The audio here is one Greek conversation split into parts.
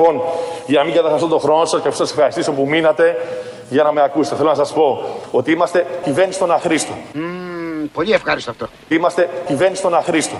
Άρα λοιπόν, για να μην καταχαστώ τον χρόνο σας και σας ευχαριστήσω που μείνατε για να με ακούσετε, θέλω να σας πω ότι είμαστε κυβέρνηση των αχρήστων. Mm, πολύ ευχάριστο αυτό. Είμαστε κυβέρνηση των αχρήστων.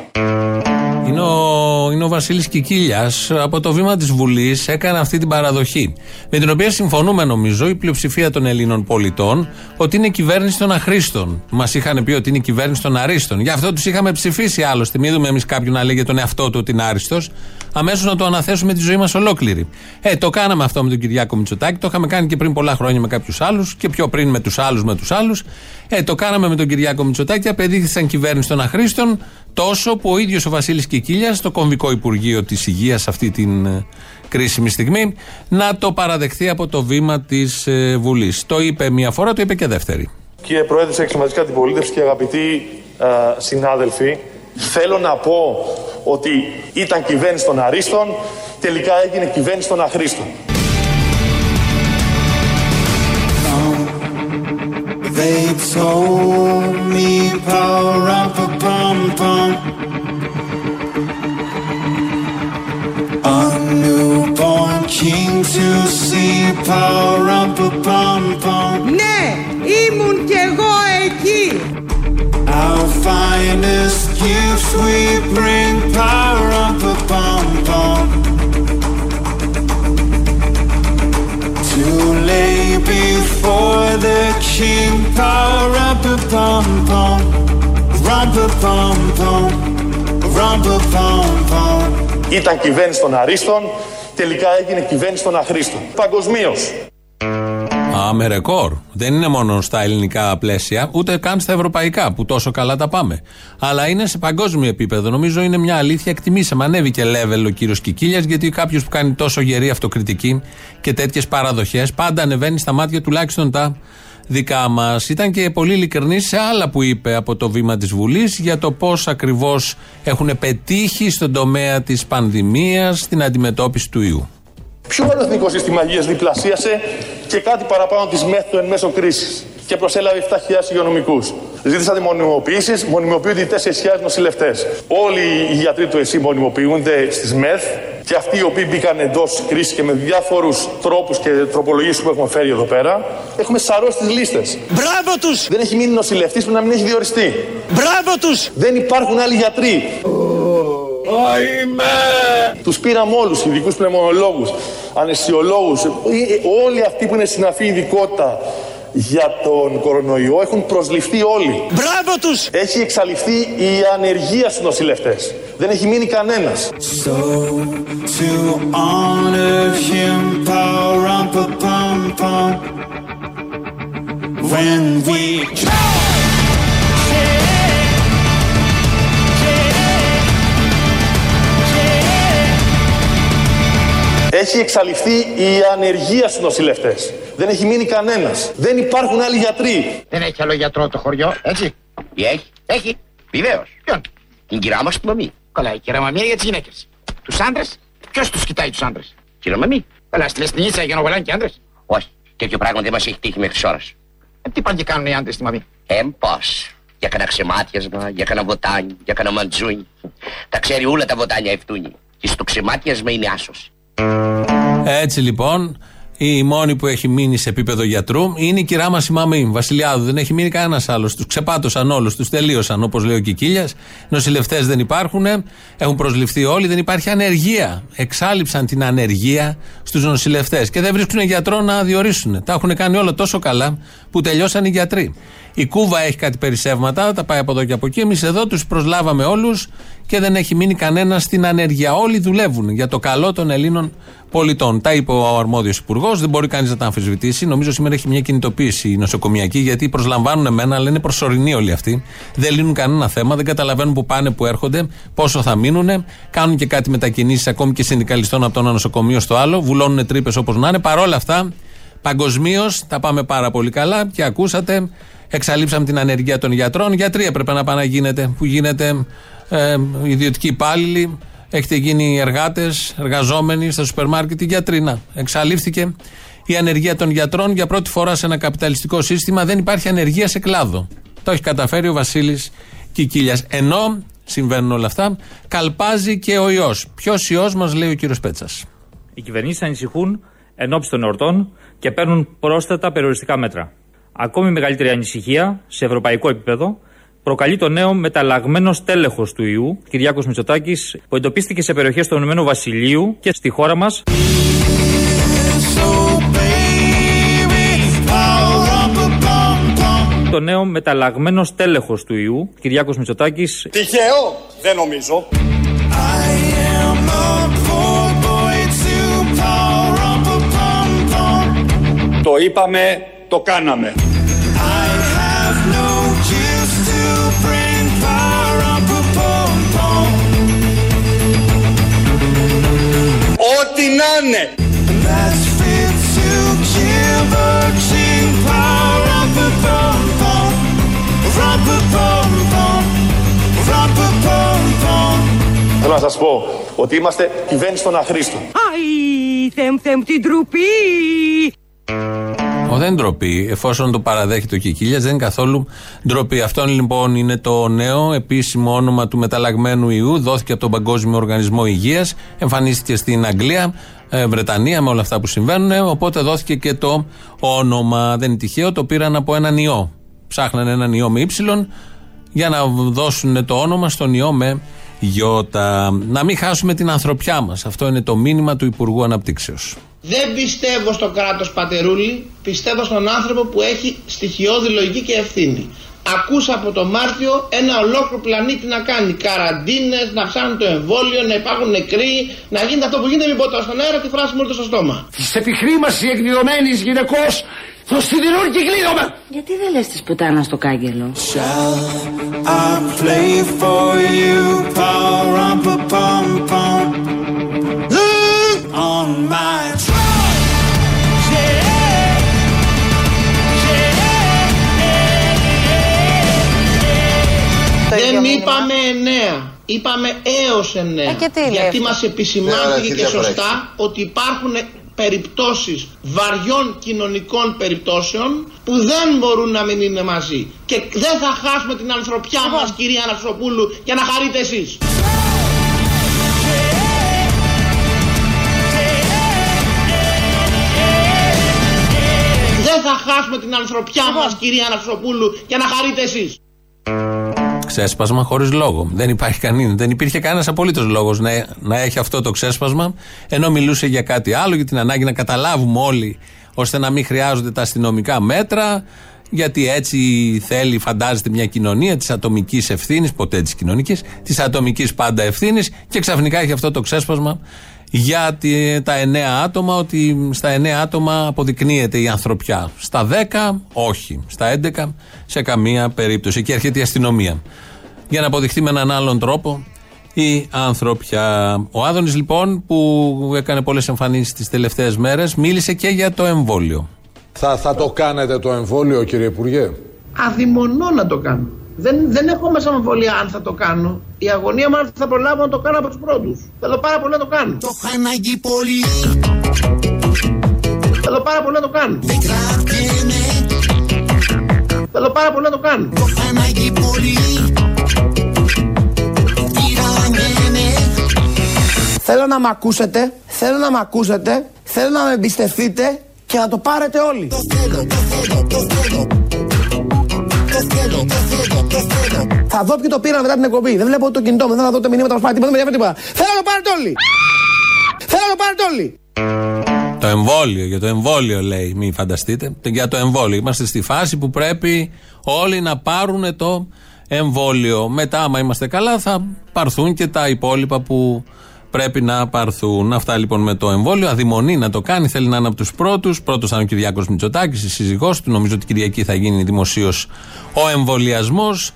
Είναι ο, είναι ο Βασίλης Κικίλιας από το βήμα της Βουλής έκανε αυτή την παραδοχή. Με την οποία συμφωνούμε, νομίζω, η πλειοψηφία των Ελλήνων πολιτών ότι είναι κυβέρνηση των αχρήστων. Μας είχαν πει ότι είναι κυβέρνηση των αρίστων. Γι' αυτό τους είχαμε ψηφίσει άλλωστε. Μην δούμε εμείς κάποιον να λέγει τον εαυτό του ότι είναι άριστος. Αμέσως να το αναθέσουμε τη ζωή μας ολόκληρη. Ε, το κάναμε αυτό με τον Κυριάκο Μητσοτάκη. Το είχαμε κάνει και πριν πολλά χρόνια με κάποιους άλλους και πιο πριν με τους άλλους με τους άλλους. Ε, το κάναμε με τον Κυριάκο Μητσοτάκη. Απεδείχθησαν κυβέρνηση των αχρήστων τόσο που ο ίδιος ο Βασίλης Κικίλιας, στο κομβικό Υπουργείο της Υγείας αυτή την ε, κρίσιμη στιγμή, να το παραδεχθεί από το βήμα της ε, Βουλής. Το είπε μία φορά, το είπε και δεύτερη. Κύριε Πρόεδρε τη Εξωματική Αντιπολίτευση και αγαπητοί ε, συνάδελφοι, θέλω να πω ότι ήταν κυβέρνηση των Αρίστων, τελικά έγινε κυβέρνηση των Αχρήστων. They told me power up a pum pum. A newborn king to see power up a pum pum. Ναι, ήμουν κι εγώ εκεί. Our finest gifts we bring power up a pum pum. To lay before the king power up a pum pum. Rump a pum pum. Rump a pum pum. Ήταν κυβέρνηση των Αρίστων, τελικά έγινε κυβέρνηση των Αχρήστων. Παγκοσμίω. Α, με ρεκόρ. Δεν είναι μόνο στα ελληνικά πλαίσια, ούτε καν στα ευρωπαϊκά που τόσο καλά τα πάμε. Αλλά είναι σε παγκόσμιο επίπεδο. Νομίζω είναι μια αλήθεια. Εκτιμήσαμε. Ανέβηκε level ο κύριος Κικίλιας, γιατί κάποιος που κάνει τόσο γερή αυτοκριτική και τέτοιες παραδοχές πάντα ανεβαίνει στα μάτια τουλάχιστον τα δικά μας. Ήταν και πολύ ειλικρινής σε άλλα που είπε από το βήμα της Βουλής για το πώς ακριβώς έχουν πετύχει στον τομέα της πανδημίας στην αντιμετώπιση του ιού. Ποιο άλλο εθνικό σύστημα υγείας διπλασίασε και κάτι παραπάνω της μέθοδου εν μέσω κρίσης και προσέλαβε 7.000 υγειονομικούς. Ζήτησαν μονιμοποιήσει, μονιμοποιούνται οι 4.000 νοσηλευτές. Όλοι οι γιατροί του ΕΣΥ μονιμοποιούνται στις ΜΕΘ και αυτοί οι οποίοι μπήκαν εντός κρίσης και με διάφορους τρόπους και τροπολογίες που έχουμε φέρει εδώ πέρα, έχουμε σαρώσει τις λίστες. Μπράβο τους! Δεν έχει μείνει νοσηλευτής που να μην έχει διοριστεί. Μπράβο τους! Δεν υπάρχουν άλλοι γιατροί. Τους πήραμε όλους, ειδικούς πνευμονολόγους, αναισθησιολόγους, όλοι αυτοί που είναι συναφή ειδικότητα για τον κορονοϊό έχουν προσληφθεί όλοι. Μπράβο τους! Έχει εξαλειφθεί η ανεργία στους νοσηλευτές. Δεν έχει μείνει κανένας. So, to honor him, when we... Έχει εξαλειφθεί η ανεργία στους νοσηλευτές. Δεν έχει μείνει κανένας. Δεν υπάρχουν άλλοι γιατροί. Δεν έχει άλλο γιατρό το χωριό, έτσι. Τι έχει, έχει. Βεβαίως. Ποιον; Την κυρία μας μαμή. Καλά, η κυρία Μαμή είναι για τις γυναίκες. Τους άντρες, ποιος τους κοιτάει τους άντρες; Κυρία Μαμή. Καλά, στη Λεστινίτσα για να βολάνε και άντρες; Όχι, τέτοιο πράγμα δεν μας έχει τύχει μέχρι ώρα. Ε, τι πάνε και κάνουν οι άντρες στη Μαμή; Ε, πώς. Για κανένα ξεμάτιασμα, για κανένα βοτάνι, για κανένα μαντζούνι. Τα ξέρει όλα τα βοτάνια ευτούνι. Και στο ξεμάτιασμα είναι άσος. Έτσι λοιπόν, η μόνη που έχει μείνει σε επίπεδο γιατρού είναι η κυρά μας η Μαμή Βασιλιάδου. Δεν έχει μείνει κανένας άλλος. Τους ξεπάτωσαν όλους, τους τελείωσαν όπως λέει ο Κικίλιας. Νοσηλευτές δεν υπάρχουν, έχουν προσληφθεί όλοι, δεν υπάρχει ανεργία. Εξάλληψαν την ανεργία στους νοσηλευτές και δεν βρίσκουν γιατρό να διορίσουν. Τα έχουν κάνει όλα τόσο καλά που τελειώσαν οι γιατροί. Η Κούβα έχει κάτι περισσεύματα, τα πάει από εδώ και από εκεί. Εμείς εδώ τους προσλάβαμε όλους και δεν έχει μείνει κανένα στην ανεργία. Όλοι δουλεύουν για το καλό των Ελλήνων πολιτών. Τα είπε ο αρμόδιος υπουργός, δεν μπορεί κανείς να τα αμφισβητήσει. Νομίζω σήμερα έχει μια κινητοποίηση νοσοκομιακή, γιατί προσλαμβάνουν εμένα, αλλά είναι προσωρινοί όλοι αυτοί. Δεν λύνουν κανένα θέμα, δεν καταλαβαίνουν που πάνε, που έρχονται, πόσο θα μείνουν. Κάνουν και κάτι μετακινήσεις ακόμη και συνδικαλιστών από το ένα νοσοκομείο στο άλλο. Βουλώνουν τρύπες όπως να είναι. Παρόλα αυτά, παγκοσμίως τα πάμε πάρα πολύ καλά και ακούσατε Εξαλείψαμε την ανεργία των γιατρών. Γιατροί έπρεπε να πάνε να γίνεται, που γίνεται ε, ιδιωτικοί υπάλληλοι. Έχετε γίνει εργάτες, εργαζόμενοι στα σούπερ μάρκετ, γιατροί. Να, εξαλείφθηκε η ανεργία των γιατρών. Για πρώτη φορά σε ένα καπιταλιστικό σύστημα δεν υπάρχει ανεργία σε κλάδο. Το έχει καταφέρει ο Βασίλης Κικίλιας. Ενώ συμβαίνουν όλα αυτά, καλπάζει και ο ιός. Ποιος ιός μας λέει ο κύριος Πέτσας. Οι κυβερνήσεις ανησυχούν εν ώψη των εορτών και παίρνουν πρόσθετα περιοριστικά μέτρα. Ακόμη μεγαλύτερη ανησυχία σε ευρωπαϊκό επίπεδο προκαλεί το νέο μεταλλαγμένο τέλεχο του ιού, Κυριάκος Μητσοτάκης, που εντοπίστηκε σε περιοχές του Ηνωμένου Βασιλείου και στη χώρα μας. Το νέο μεταλλαγμένο τέλεχο του ιού, Κυριάκος Μητσοτάκης. Τυχαίο, δεν νομίζω. Το είπαμε, το κάναμε. Ό,τι να είναι. Θέλω να σας πω ότι είμαστε κυβέρνηση των αχρήστων. Αϊ, θεμ, θεμ, την τροπή. Ο, δεν ντροπή. Εφόσον το παραδέχεται ο Κικίλια, δεν είναι καθόλου ντροπή. Αυτό λοιπόν είναι το νέο επίσημο όνομα του μεταλλαγμένου ιού. Δόθηκε από τον Παγκόσμιο Οργανισμό Υγείας. Εμφανίστηκε στην Αγγλία, ε, Βρετανία με όλα αυτά που συμβαίνουν. Οπότε δόθηκε και το όνομα. Δεν είναι τυχαίο, το πήραν από έναν ιό. Ψάχνανε έναν ιό με ύψιλον για να δώσουν το όνομα στον ιό με γιώτα. Να μην χάσουμε την ανθρωπιά μας. Αυτό είναι το μήνυμα του Υπουργού Αναπτύξεως. Δεν πιστεύω στο κράτος πατερούλη, πιστεύω στον άνθρωπο που έχει στοιχειώδη λογική και ευθύνη. Ακούσα από το Μάρτιο ένα ολόκληρο πλανήτη να κάνει καραντίνες, να ψάχνουν το εμβόλιο, να υπάρχουν νεκροί, να γίνεται αυτό που γίνεται, μην πω τώρα στον αέρα, τη φράση μου ήρθε στο στόμα. Της επιχρήμασης εκδηλωμένης γυναικός το σιδηρούν και κλείνομαι. Γιατί δεν λες της πουτάνας στο κάγκελο; Δεν είπαμε εννέα. Είπαμε έως εννέα. Ε, και τι λέει Γιατί αυτό; μας επισημάνθηκε και σωστά ότι υπάρχουν περιπτώσεις βαριών κοινωνικών περιπτώσεων που δεν μπορούν να μην είναι μαζί. Και δεν θα χάσουμε την ανθρωπιά Λοιπόν. μας κυρία Αναξοπούλου για να χαρείτε εσείς. Δεν θα χάσουμε την ανθρωπιά μας κυρία Αναξοπούλου για να χαρείτε εσείς. Ξέσπασμα χωρίς λόγο. Δεν υπάρχει κανένα. Δεν υπήρχε κανένας απολύτως λόγος να, να έχει αυτό το ξέσπασμα, ενώ μιλούσε για κάτι άλλο, για την ανάγκη να καταλάβουμε όλοι, ώστε να μην χρειάζονται τα αστυνομικά μέτρα, γιατί έτσι θέλει, φαντάζεται μια κοινωνία της ατομικής ευθύνης, ποτέ της κοινωνικής, της ατομικής πάντα ευθύνης, και ξαφνικά έχει αυτό το ξέσπασμα για τη- τα εννέα άτομα, ότι στα εννέα άτομα αποδεικνύεται η ανθρωπιά. Στα 10, όχι. Στα 11, σε καμία περίπτωση. Και έρχεται η αστυνομία. Για να αποδειχθεί με έναν άλλον τρόπο η ανθρωπιά. Ο Άδωνης λοιπόν, που έκανε πολλές εμφανίσεις τις τελευταίες μέρες, μίλησε και για το εμβόλιο. Θα, θα το κάνετε το εμβόλιο κύριε Υπουργέ; Αδειμονώ να το κάνω. Δεν, δεν έχω μέσα αμφιβολία αν θα το κάνω. Η αγωνία μου αν θα προλάβω να το κάνω από τους πρώτους. Θέλω πάρα πολύ να το κάνω. Θέλω πάρα πολύ να το κάνω. Θέλω πάρα πολύ να το κάνω. Θέλω να μ' ακούσετε, θέλω να μ' ακούσετε, θέλω να με εμπιστευτείτε και να το πάρετε όλοι. Θα δω ποιοι το πήραν μετά την εκπομπή. Δεν βλέπω το κινητό μου, δεν θα δω τα μηνύματα που πάει τίποτα, δεν με τίποτα. Θέλω να το πάρετε όλοι. Θέλω να το πάρετε όλοι. Το εμβόλιο, για το εμβόλιο λέει, μην φανταστείτε. Για το εμβόλιο. Είμαστε στη φάση που πρέπει όλοι να πάρουν το εμβόλιο. Μετά, άμα είμαστε καλά, θα πάρθουν και τα υπόλοιπα που πρέπει να πάρθουν. Αυτά λοιπόν με το εμβόλιο. Αδειμονεί να το κάνει, θέλει να είναι από τους πρώτους. Πρώτος θα είναι ο Κυριάκος Μητσοτάκης, η σύζυγός του. Νομίζω ότι Κυριακή θα γίνει δημοσίως ο εμβολιασμός.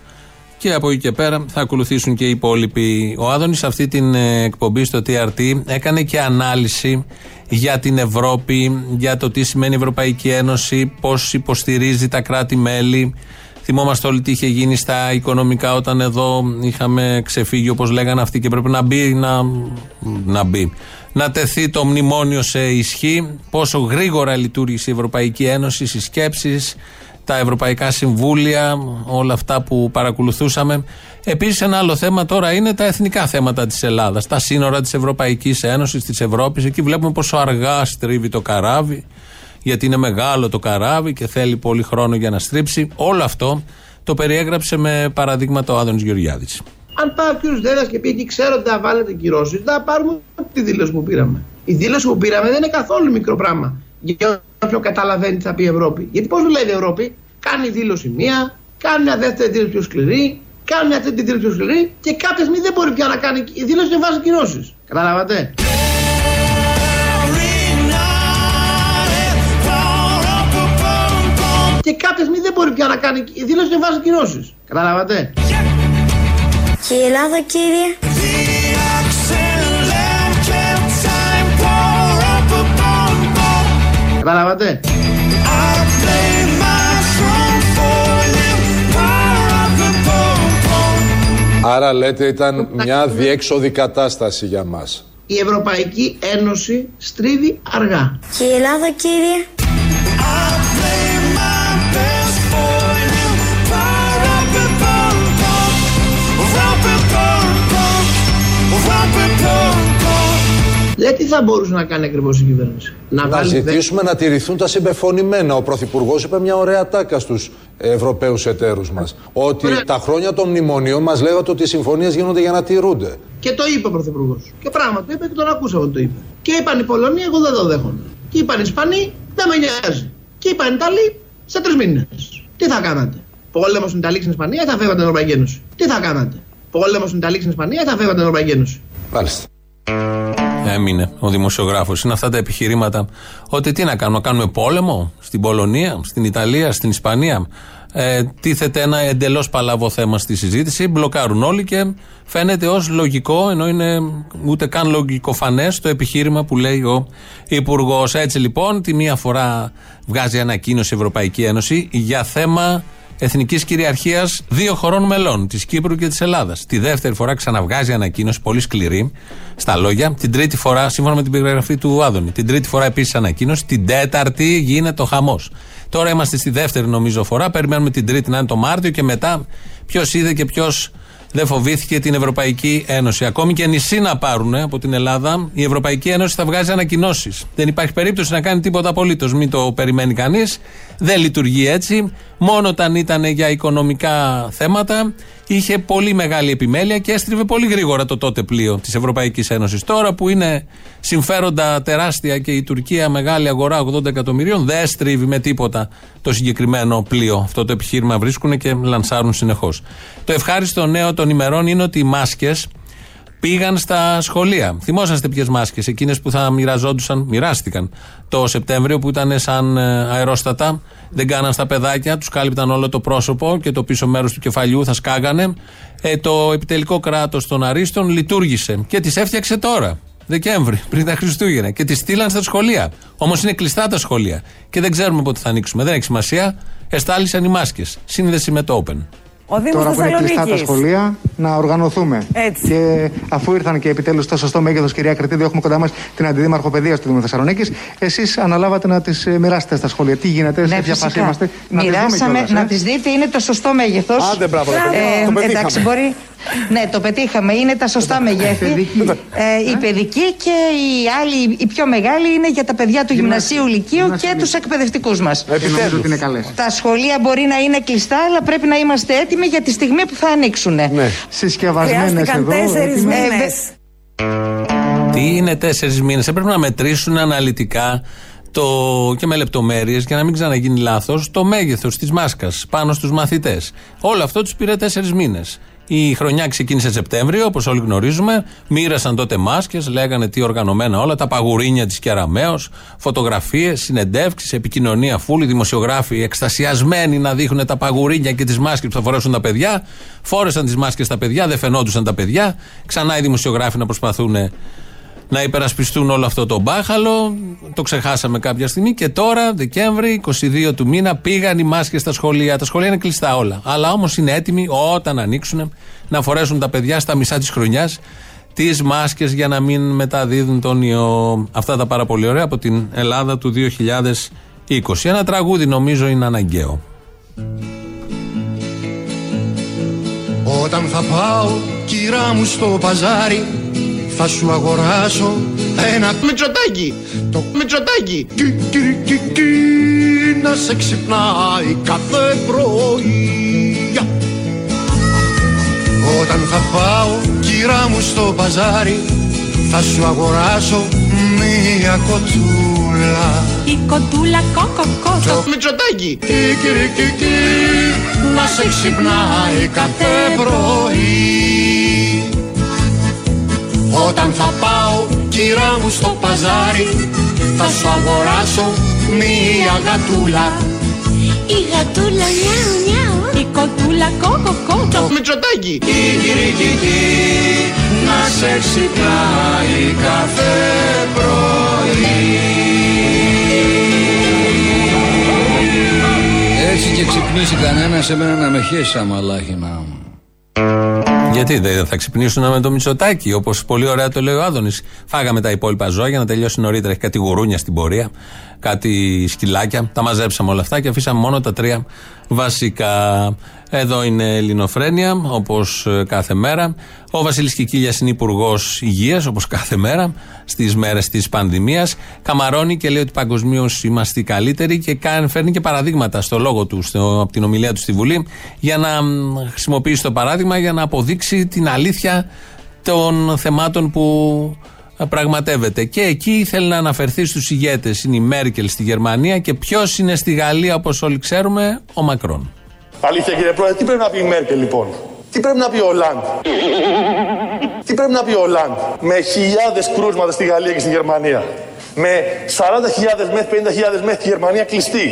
Και από εκεί και πέρα θα ακολουθήσουν και οι υπόλοιποι. Ο Άδωνης σε αυτή την ε, εκπομπή στο TRT έκανε και ανάλυση για την Ευρώπη, για το τι σημαίνει η Ευρωπαϊκή Ένωση, πώς υποστηρίζει τα κράτη-μέλη. Θυμόμαστε όλοι τι είχε γίνει στα οικονομικά όταν εδώ είχαμε ξεφύγει όπως λέγανε αυτοί και πρέπει να μπει, να, να μπει. Να τεθεί το μνημόνιο σε ισχύ, πόσο γρήγορα λειτουργήσε η Ευρωπαϊκή Ένωση, οι σκέψεις, τα Ευρωπαϊκά Συμβούλια, όλα αυτά που παρακολουθούσαμε. Επίσης, ένα άλλο θέμα τώρα είναι τα εθνικά θέματα της Ελλάδας. Τα σύνορα της Ευρωπαϊκής Ένωσης, της Ευρώπης. Εκεί βλέπουμε πόσο αργά στρίβει το καράβι, γιατί είναι μεγάλο το καράβι και θέλει πολύ χρόνο για να στρίψει. Όλο αυτό το περιέγραψε με παραδείγματα ο Άδωνης Γεωργιάδης. Αν πάει ο κ. Δέδα και πει εκεί, ξέρω ότι θα βάλετε κυρώσεις, θα πάρουμε τη δήλωση που πήραμε. Η δήλωση που πήραμε δεν είναι καθόλου μικρό πράγμα. Για όποιον καταλαβαίνει τι θα πει η Ευρώπη. Γιατί πώς δουλεύει η Ευρώπη, κάνει δήλωση μία, κάνει μια δεύτερη δήλωση πιο σκληρή, κάνει μια τρίτη δήλωση πιο σκληρή και κάποια στιγμή δεν μπορεί πια να κάνει η δήλωση και βάζει κυρώσεις. Καταλάβατε; Και κάποια στιγμή δεν μπορεί πια να κάνει η δήλωση και βάζει κυρώσεις. Καταλάβατε; Και η Ελλάδα, κύριε. Καταλάβατε; Άρα λέτε ήταν μια διέξοδη κατάσταση για μας. Η Ευρωπαϊκή Ένωση στρίβει αργά. Και η Ελλάδα, κύριε. Δηλαδή τι θα μπορούσε να κάνει ακριβώς η κυβέρνηση. Να, βάλει δε- ζητήσουμε να τηρηθούν τα συμπεφωνημένα. Ο Πρωθυπουργός είπε μια ωραία τάκα στους Ευρωπαίους εταίρους μας. Ότι Ωραία. τα χρόνια των μνημονίων μας λέγατε ότι οι συμφωνίες γίνονται για να τηρούνται. Και το είπε ο Πρωθυπουργός. Και πράγματι το είπε και τον ακούσαμε ότι το είπε. Και είπαν οι Πολωνοί, εγώ δεν το δέχομαι. Και είπαν οι Ισπανοί, δεν με νοιάζει. Και είπαν οι Ιταλοί, σε τρεις μήνες. Τι θα κάνατε; Πόλεμος στην Ιταλία στην Ισπανία ή θα φεύγατε την Ευρωπαϊκή Ένωση; Τι θα κάνατε; Πόλεμος στην Ιταλία στην Ισπανία ή θα φεύγατε την Ευρωπαϊκή Ένωση. Μάλιστα. Έμεινε ο δημοσιογράφος. Είναι αυτά τα επιχειρήματα. Ότι τι να κάνουμε, να κάνουμε πόλεμο στην Πολωνία, στην Ιταλία, στην Ισπανία. Ε, τίθεται ένα εντελώς παλαβό θέμα στη συζήτηση. Μπλοκάρουν όλοι και φαίνεται ως λογικό, ενώ είναι ούτε καν λογικοφανές το επιχείρημα που λέει ο Υπουργός. Έτσι λοιπόν, τη μία φορά βγάζει ανακοίνωση η Ευρωπαϊκή Ένωση για θέμα εθνικής κυριαρχίας δύο χωρών μελών, της Κύπρου και της Ελλάδας. Τη δεύτερη φορά ξαναβγάζει ανακοίνωση, πολύ σκληρή στα λόγια. Την τρίτη φορά, σύμφωνα με την περιγραφή του Άδωνη, την τρίτη φορά επίσης ανακοίνωση. Την τέταρτη γίνεται ο χαμός. Τώρα είμαστε στη δεύτερη νομίζω φορά. Περιμένουμε την τρίτη να είναι το Μάρτιο και μετά ποιος είδε και ποιος δεν φοβήθηκε την Ευρωπαϊκή Ένωση. Ακόμη και νησί να πάρουν από την Ελλάδα, η Ευρωπαϊκή Ένωση θα βγάζει ανακοινώσεις. Δεν υπάρχει περίπτωση να κάνει τίποτα απολύτως. Μην το περιμένει κανείς. Δεν λειτουργεί έτσι. Μόνο όταν ήταν για οικονομικά θέματα είχε πολύ μεγάλη επιμέλεια και έστριβε πολύ γρήγορα το τότε πλοίο της Ευρωπαϊκής Ένωσης. Τώρα που είναι συμφέροντα τεράστια και η Τουρκία μεγάλη αγορά 80 εκατομμυρίων, δεν στρίβει με τίποτα το συγκεκριμένο πλοίο. Αυτό το επιχείρημα βρίσκουν και λανσάρουν συνεχώς. Το ευχάριστο νέο των ημερών είναι ότι οι μάσκες πήγαν στα σχολεία. Θυμόσαστε ποιες μάσκες, εκείνες που θα μοιραζόντουσαν, μοιράστηκαν το Σεπτέμβριο που ήταν σαν ε, αερόστατα. Δεν κάναν στα παιδάκια, τους κάλυπταν όλο το πρόσωπο και το πίσω μέρος του κεφαλιού θα σκάγανε. Ε, το επιτελικό κράτος των Αρίστων λειτουργήσε και τις έφτιαξε τώρα. Δεκέμβρη, πριν τα Χριστούγεννα. Και τις στείλαν στα σχολεία. Όμως είναι κλειστά τα σχολεία. Και δεν ξέρουμε πότε θα ανοίξουμε. Δεν έχει σημασία. Εστάλησαν οι μάσκες. Σύνδεση με το Open. Ο Δήμος Τώρα που είναι κλειστά τα Θεσσαλονίκης. σχολεία, να οργανωθούμε. Έτσι. Και αφού ήρθαν και επιτέλους στο σωστό μέγεθος, κυρία Κρετίδη, έχουμε κοντά μας την Αντιδήμαρχο Παιδείας του Δήμου Θεσσαλονίκης. Εσείς αναλάβατε να τις μοιράσετε στα σχολεία. Τι γίνεται, σε Ναι, ποια φάση φυσικά. είμαστε. Να τις δούμε Μοιράσαμε, κιόλας, ε. να τις δείτε, είναι το σωστό μέγεθος. Άντε, μπράβο, το πετύχαμε. Το πετύχαμε. εντάξει, μπορεί. Ναι, το πετύχαμε. Είναι τα σωστά μεγέθη. παιδική. Ε, η παιδική και η άλλη, η πιο μεγάλη είναι για τα παιδιά του γυμνασίου, λυκείου Γυμνασίου, και τους εκπαιδευτικούς μας. Και νομίζω ότι είναι καλές. Τα σχολεία μπορεί να είναι κλειστά, αλλά πρέπει να είμαστε έτοιμοι για τη στιγμή που θα ανοίξουν. Ναι. Συσκευασμένες Χρειάστηκαν εδώ. τέσσερις έτοιμες. μήνες. Τι είναι τέσσερις μήνες; Έπρεπε να μετρήσουν αναλυτικά το, και με λεπτομέρειες για να μην ξαναγίνει λάθος το μέγεθος της μάσκας πάνω στους μαθητές. Όλο αυτό τους πήρε τέσσερις μήνες. Η χρονιά ξεκίνησε Σεπτέμβριο, όπως όλοι γνωρίζουμε. Μοίρασαν τότε μάσκες, λέγανε τι οργανωμένα όλα, τα παγουρίνια της Κεραμαίο, φωτογραφίες, συνεντεύξεις, επικοινωνία φούλη, δημοσιογράφοι εκστασιασμένοι να δείχνουν τα παγουρίνια και τις μάσκες που θα φορέσουν τα παιδιά. Φόρεσαν τις μάσκες τα παιδιά, δεν φαινόντουσαν τα παιδιά. Ξανά οι δημοσιογράφοι να προσπαθούν να υπερασπιστούν όλο αυτό το μπάχαλο. Το ξεχάσαμε κάποια στιγμή και τώρα, Δεκέμβρη, 22 του μήνα, πήγαν οι μάσκες στα σχολεία. Τα σχολεία είναι κλειστά όλα. Αλλά όμως είναι έτοιμοι όταν ανοίξουν να φορέσουν τα παιδιά στα μισά της χρονιάς τις μάσκες για να μην μεταδίδουν τον ιό. Αυτά τα πάρα πολύ ωραία από την Ελλάδα του 2020. Ένα τραγούδι νομίζω είναι αναγκαίο. Όταν θα πάω κυρά μου στο παζάρι θα σου αγοράσω ένα Μητσοτάκι, το Μητσοτάκι. Κι, κι, κι, κι, να σε ξυπνάει κάθε πρωί. Όταν θα πάω κυρά μου στο παζάρι θα σου αγοράσω μία κοτούλα. Η κοτούλα κοκοκό Το Μητσοτάκι. Κι, κι, κι, κι, να σε ξυπνάει κάθε πρωί Όταν θα πάω κυρά μου στο παζάρι θα σου αγοράσω μία γατούλα Η γατούλα νιάου νιάου Η κοτούλα κοκοκό Το Μητσοτάκι. Κικυρικικι, να σε ξυπνάει κάθε πρωί Έτσι και ξυπνήσει κανένας σε μένα να με χέσει αμαλάχινα μου. Γιατί δεν θα ξυπνήσουν με το Μητσοτάκι, όπως πολύ ωραία το λέει ο Άδωνης. Φάγαμε τα υπόλοιπα ζώα για να τελειώσει νωρίτερα. Έχει κάτι γουρούνια στην πορεία, κάτι σκυλάκια. Τα μαζέψαμε όλα αυτά και αφήσαμε μόνο τα τρία βασικά. Εδώ είναι Ελληνοφρένια, όπως κάθε μέρα. Ο Βασίλης Κικίλιας είναι υπουργός υγείας, όπως κάθε μέρα, στις μέρες της πανδημίας. Καμαρώνει και λέει ότι παγκοσμίως είμαστε οι καλύτεροι και κάνει, φέρνει και παραδείγματα στο λόγο του, στο, από την ομιλία του στη Βουλή, για να μ, χρησιμοποιήσει το παράδειγμα για να αποδείξει την αλήθεια των θεμάτων που πραγματεύεται. Και εκεί θέλει να αναφερθεί στους ηγέτες. Είναι η Μέρκελ στη Γερμανία και ποιος είναι στη Γαλλία, όπως όλοι ξέρουμε, ο Μακρόν. Αλήθεια κύριε Πρόεδρε, τι πρέπει να πει η Μέρκελ λοιπόν; Τι πρέπει να πει ο Ολάντ. τι πρέπει να πει ο Ολάντ. Με χιλιάδες κρούσματα στη Γαλλία και στη Γερμανία. Με 40.000 μεθ, 50.000 μεθ τη Γερμανία κλειστή.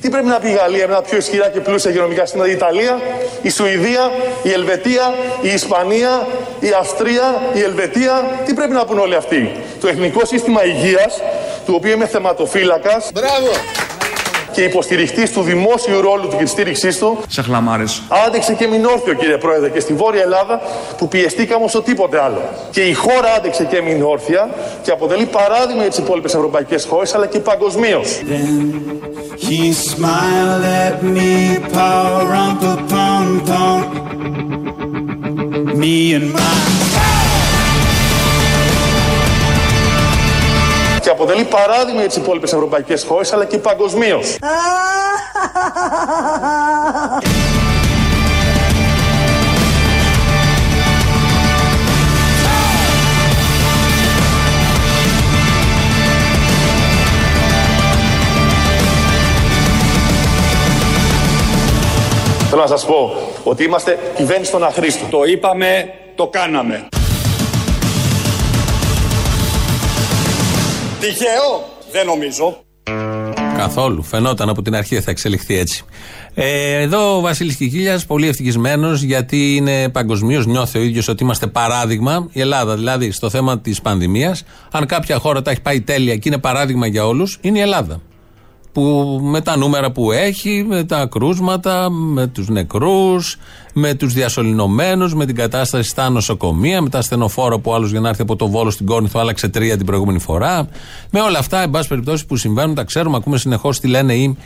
Τι πρέπει να πει η Γαλλία με ένα πιο ισχυρά και πλούσια υγειονομικά συστήματα, η Ιταλία, η Σουηδία, η Ελβετία, η Ισπανία, η Αυστρία, η Ελβετία. Τι πρέπει να πούν όλοι αυτοί; Το Εθνικό Σύστημα Υγείας, του οποίου είμαι θεματοφύλακας. Μπράβο. Και υποστηριχτής του δημόσιου ρόλου του και της στήριξής του, Σε χλαμάρες. άντεξε και μην όρθιο, κύριε Πρόεδρε, και στη Βόρεια Ελλάδα που πιεστήκαμε όσο τίποτε άλλο. Και η χώρα άντεξε και μην όρθια και αποτελεί παράδειγμα για τις υπόλοιπες ευρωπαϊκές χώρες αλλά και παγκοσμίως. He smiled at me, pa-rum-pa-pum-pum. Me and my Και αποτελεί παράδειγμα για τις υπόλοιπες ευρωπαϊκές χώρες αλλά και παγκοσμίως. Θέλω να σας πω ότι είμαστε κυβέρνηση των αχρήστων. Το είπαμε, το κάναμε. Τυχαίο, δεν νομίζω. Καθόλου. Φαινόταν από την αρχή θα εξελιχθεί έτσι. Ε, εδώ ο Βασίλης Κικίλιας, πολύ ευτυχισμένος γιατί είναι παγκοσμίως, νιώθει ο ίδιος ότι είμαστε παράδειγμα. Η Ελλάδα δηλαδή στο θέμα της πανδημίας. Αν κάποια χώρα τα έχει πάει τέλεια και είναι παράδειγμα για όλους, είναι η Ελλάδα. Που με τα νούμερα που έχει, με τα κρούσματα, με τους νεκρούς, με τους διασωληνωμένους, με την κατάσταση στα νοσοκομεία, με τα ασθενοφόρα που άλλος για να έρθει από το Βόλο στην Κόρνηθο άλλαξε τρία την προηγούμενη φορά. Με όλα αυτά, εν πάση περιπτώσει, που συμβαίνουν, τα ξέρουμε, ακούμε συνεχώς τι λένε οι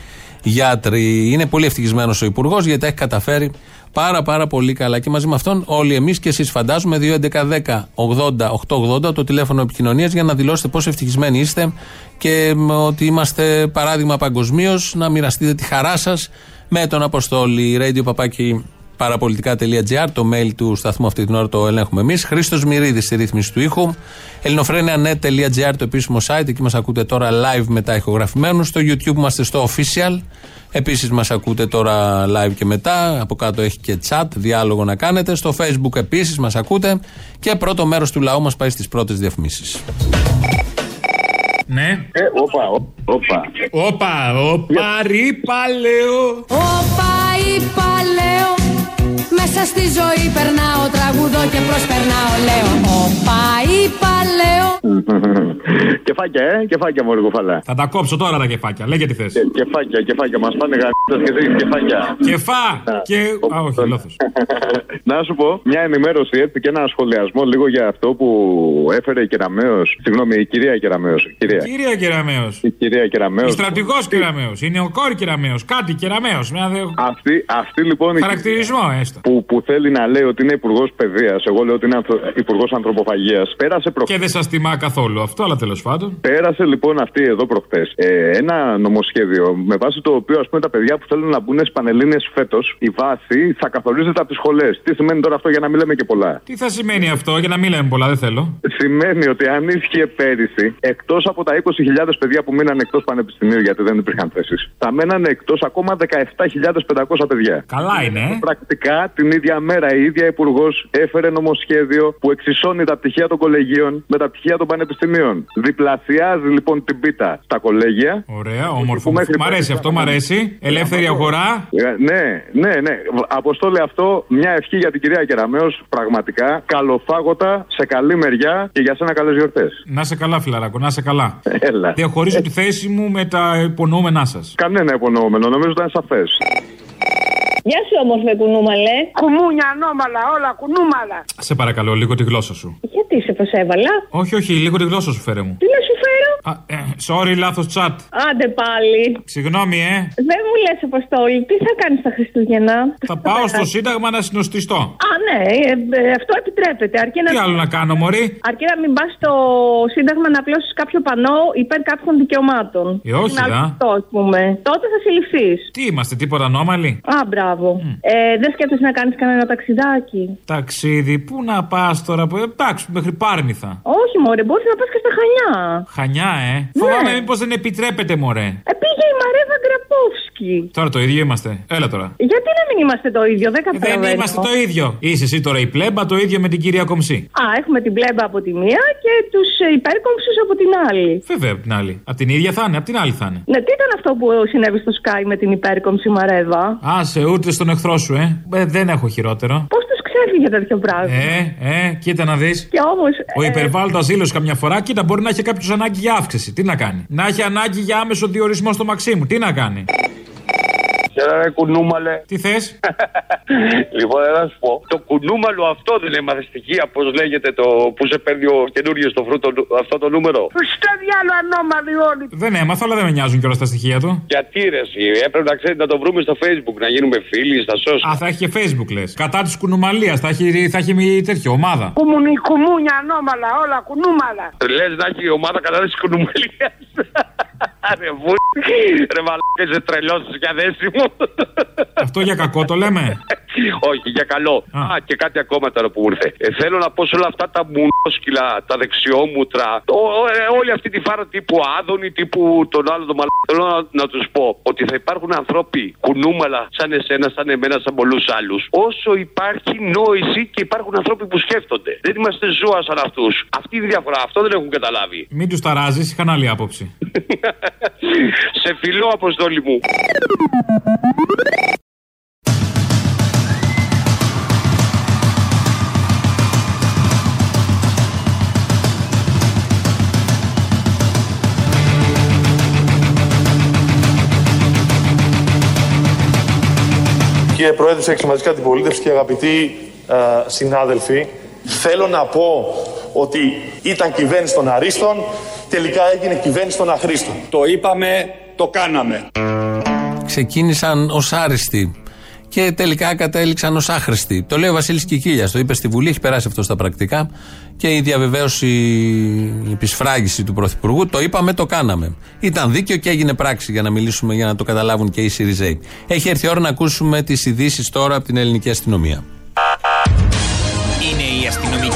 γιατροί. Είναι πολύ ευτυχισμένος ο Υπουργός γιατί τα έχει καταφέρει πάρα πάρα πολύ καλά. Και μαζί με αυτόν όλοι εμείς και εσείς φαντάζομαι 2.11.10.80.880 το τηλέφωνο επικοινωνίας για να δηλώσετε πόσο ευτυχισμένοι είστε και μ, ότι είμαστε παράδειγμα παγκοσμίως. Να μοιραστείτε τη χαρά σας με τον Αποστόλη Radio Παπάκι παραπολιτικά.gr, το mail του σταθμού αυτή την ώρα το ελέγχουμε εμείς. Χρήστος Μυρίδης στη ρύθμιση του ήχου. ελληνοφρένια.net.gr, το επίσημο site, εκεί μας ακούτε τώρα live μετά ηχογραφημένους. Στο YouTube είμαστε στο official. Επίσης μας ακούτε τώρα live και μετά. Από κάτω έχει και chat, διάλογο να κάνετε. Στο Facebook επίσης μας ακούτε. Και πρώτο μέρος του λαού μας πάει στις πρώτες διαφημίσεις. Ναι. Ε, όπα, όπα. Όπα, όπα, ρίπα, λέω. Όπα είπα λέω Μέσα στη ζωή περνάω τραγουδό και προσπερνάω λέω Όπα είπα λέω και Κεφάκια, ε, κεφάκια μόλι κουφαλά. Θα τα κόψω τώρα τα κεφάκια. Λέγε τι θες. Κεφάκια, κεφάκια, μας πάνε γαμπτέ και εσείς κεφάκια. Κεφά! Και. Α, όχι, λάθος. Να σου πω μια ενημέρωση έτσι και ένα σχολιασμό λίγο για αυτό που έφερε η Κεραμαίο. Συγγνώμη, η κυρία Κεραμαίο. Κυρία. Κυρία Κεραμαίο. Η κυρία Κεραμαίο. Στρατηγός Κεραμαίο. Είναι ο κόρη Κεραμαίο. Κάτι Κεραμαίο. Αυτή, αυτή λοιπόν. η Χαρακτηρισμό κυρία έστω. Που, που θέλει να λέει ότι είναι υπουργός παιδείας. Εγώ λέω ότι είναι υπουργός ανθρωποφαγίας. Πέρασε προ... Και δεν σας τιμά καθόλου αυτό, αλλά τέλος πάντων. Πέρασε λοιπόν αυτή εδώ προχτές ε, ένα νομοσχέδιο με βάση το οποίο ας πούμε τα παιδιά που θέλουν να μπουν στις πανελίνε φέτος η βάση θα καθορίζεται από τις σχολές. Τι σημαίνει τώρα αυτό για να μην λέμε και πολλά; Τι θα σημαίνει αυτό, για να μην λέμε πολλά, δεν θέλω. Σημαίνει ότι αν ίσχυε πέρυσι, εκτός από τα 20.000 παιδιά που μείναν εκτός πανεπιστημίου γιατί δεν υπήρχαν θέσεις, θα μέναν εκτός ακόμα 17.500 παιδιά. Καλά είναι. ε. Πρακτικά την ίδια μέρα η ίδια υπουργός έφερε νομοσχέδιο που εξισώνει τα πτυχία των κολεγίων με τα πτυχία των πανεπιστημίων. Διπλασιάζει λοιπόν την πίτα στα κολέγια. Ωραία, όμορφο. Που μέχρι Μ' αρέσει αυτό, μ' αρέσει. Ελεύθερη αγορά. Ε, Ναι, ναι, ναι. Αποστόλη αυτό, μια ευχή για την κυρία Κεραμέο. Πραγματικά καλοφάγωτα, σε καλή μεριά και για σένα καλές γιορτές. Να σε καλά, φιλαράκο, να σε καλά. Έλα. Διαχωρίζω τη θέση μου με τα υπονοούμενά σας. Κανένα υπονοούμενο, νομίζω ήταν σαφές. Γεια σου όμως με κουνούμαλε. Κουμούνια, ανώμαλα, όλα κουνούμαλα. Σε παρακαλώ, λίγο τη γλώσσα σου. Γιατί σε προσέβαλα. Όχι, όχι, λίγο τη γλώσσα σου φέρε μου. Τι να σου φέρω. Α, ε, sorry, λάθος chat. Άντε πάλι. Συγγνώμη, ε. Δεν μου λες, Αποστόλη, τι θα κάνεις τα Χριστούγεννα; Θα πάω στο Σύνταγμα να συνοστιστώ. Α, ναι, ε, ε, αυτό επιτρέπεται. Αρκεί να... Τι άλλο να κάνω, Μωρή; Αρκεί να μην πας στο Σύνταγμα να απλώσει κάποιο πανό υπέρ κάποιων δικαιωμάτων. Ε, όχι, Να δα. αυτό, ας πούμε. Τότε θα συλληφθείς. Τι είμαστε, τίποτα ανώμαλοι; Α, μπράβο. Ε, δεν σκέφτεσαι να κάνεις κανένα ταξιδάκι; Ταξίδι, πού να πας τώρα, που εντάξει, μέχρι Πάρνηθα. Όχι, Μωρέ, μπορείς να πας και στα Χανιά. Χανιά, ε. Φοβάμαι μήπως δεν επιτρέπεται, Μωρέ. Ε, πήγε η Μαρέβα Γκραπόφσκι. Τώρα το ίδιο είμαστε. Έλα τώρα. Γιατί να μην είμαστε το ίδιο, δεν Δεν καταλαβαίνω. είμαστε το ίδιο. Είσαι εσύ τώρα η πλέμπα, το ίδιο με την κυρία Κομψή. Α, έχουμε την πλέμπα από τη μία και τους υπέρκομψους από την άλλη. Βέβαια από την άλλη. Απ' την ίδια θα είναι, απ' την άλλη θα είναι. Ναι, τι ήταν αυτό που συνέβη στο Sky με την υπέρκομψη Μαρέβα. Άσε, ούτε στον εχθρό σου, ε. ε δεν έχω χειρότερο. Πώς του ξέφυγε τέτοιο πράγμα. Ε, ε, κοίτα να δεις. Και όμως. Ο υπερβάλλοντα ζήλο καμιά φορά, κοίτα, μπορεί να έχει κάποιος ανάγκη για αύξηση. Τι να κάνει. Να έχει ανάγκη για άμεσο διορισμό στο Μαξίμου. Τι να κάνει. Έλα ρε κουνούμαλε. Τι θες; λοιπόν, έλα να σου πω. Το κουνούμαλο αυτό δεν έμαθε στοιχεία, πώ λέγεται το που σε παίρνει ο καινούριο στο φρούτο αυτό το νούμερο. Στο διάλο ανώμαλοι όλοι. Δεν έμαθα, αλλά δεν με νοιάζουν κιόλας τα στοιχεία του. Γιατί ρε, εσύ, έπρεπε να ξέρει να το βρούμε στο facebook, να γίνουμε φίλοι, στα social. Α, θα έχει και facebook λες. Κατά της κουνουμαλίας, θα έχει, θα έχει μη τέτοιο, ομάδα. Κουμουνι, κουμούνια, ανώμαλα, όλα κουνούμαλα. Λες να έχει ομάδα κατά της κουνουμαλίας. Ρε βου... Ρε μαλάκα είσαι τρελός για δέση μου. Αυτό για κακό το λέμε; Όχι, για καλό. Α, και κάτι ακόμα τώρα που ήρθε. Ε, θέλω να πω σε όλα αυτά τα μουνόσκυλα, τα δεξιόμουτρα, ο- ο- ε, όλη αυτή τη φάρα τύπου Άδωνη, τύπου τον άλλο τον μαλάκα. Θέλω να, να τους πω ότι θα υπάρχουν ανθρώποι κουνούμαλα σαν εσένα, σαν εμένα, σαν πολλούς άλλους. Όσο υπάρχει νόηση και υπάρχουν άνθρωποι που σκέφτονται. Δεν είμαστε ζώα σαν αυτούς. Αυτή είναι η διαφορά. Αυτό δεν έχουν καταλάβει. Μην τους ταράζεις, είχαν άλλη άποψη. Σε φιλό, αποστόλη μου. Κύριε Πρόεδρε της Εξωματικής Αντιπολίτευσης και αγαπητοί ε, συνάδελφοι, θέλω να πω ότι ήταν κυβέρνηση των Αρίστων, τελικά έγινε κυβέρνηση των Αχρήστων. Το είπαμε, το κάναμε. Ξεκίνησαν ως άριστοι και τελικά κατέληξαν ως άχρηστοι. Το λέει ο Βασίλης Κικίλιας. Το είπε στη Βουλή, έχει περάσει αυτό στα πρακτικά. Και η διαβεβαίωση, η επισφράγηση του Πρωθυπουργού, το είπαμε, το κάναμε. Ήταν δίκαιο και έγινε πράξη για να μιλήσουμε, για να το καταλάβουν και οι Σιριζέοι. Έχει έρθει η ώρα να ακούσουμε τις ειδήσεις τώρα από την ελληνική αστυνομία.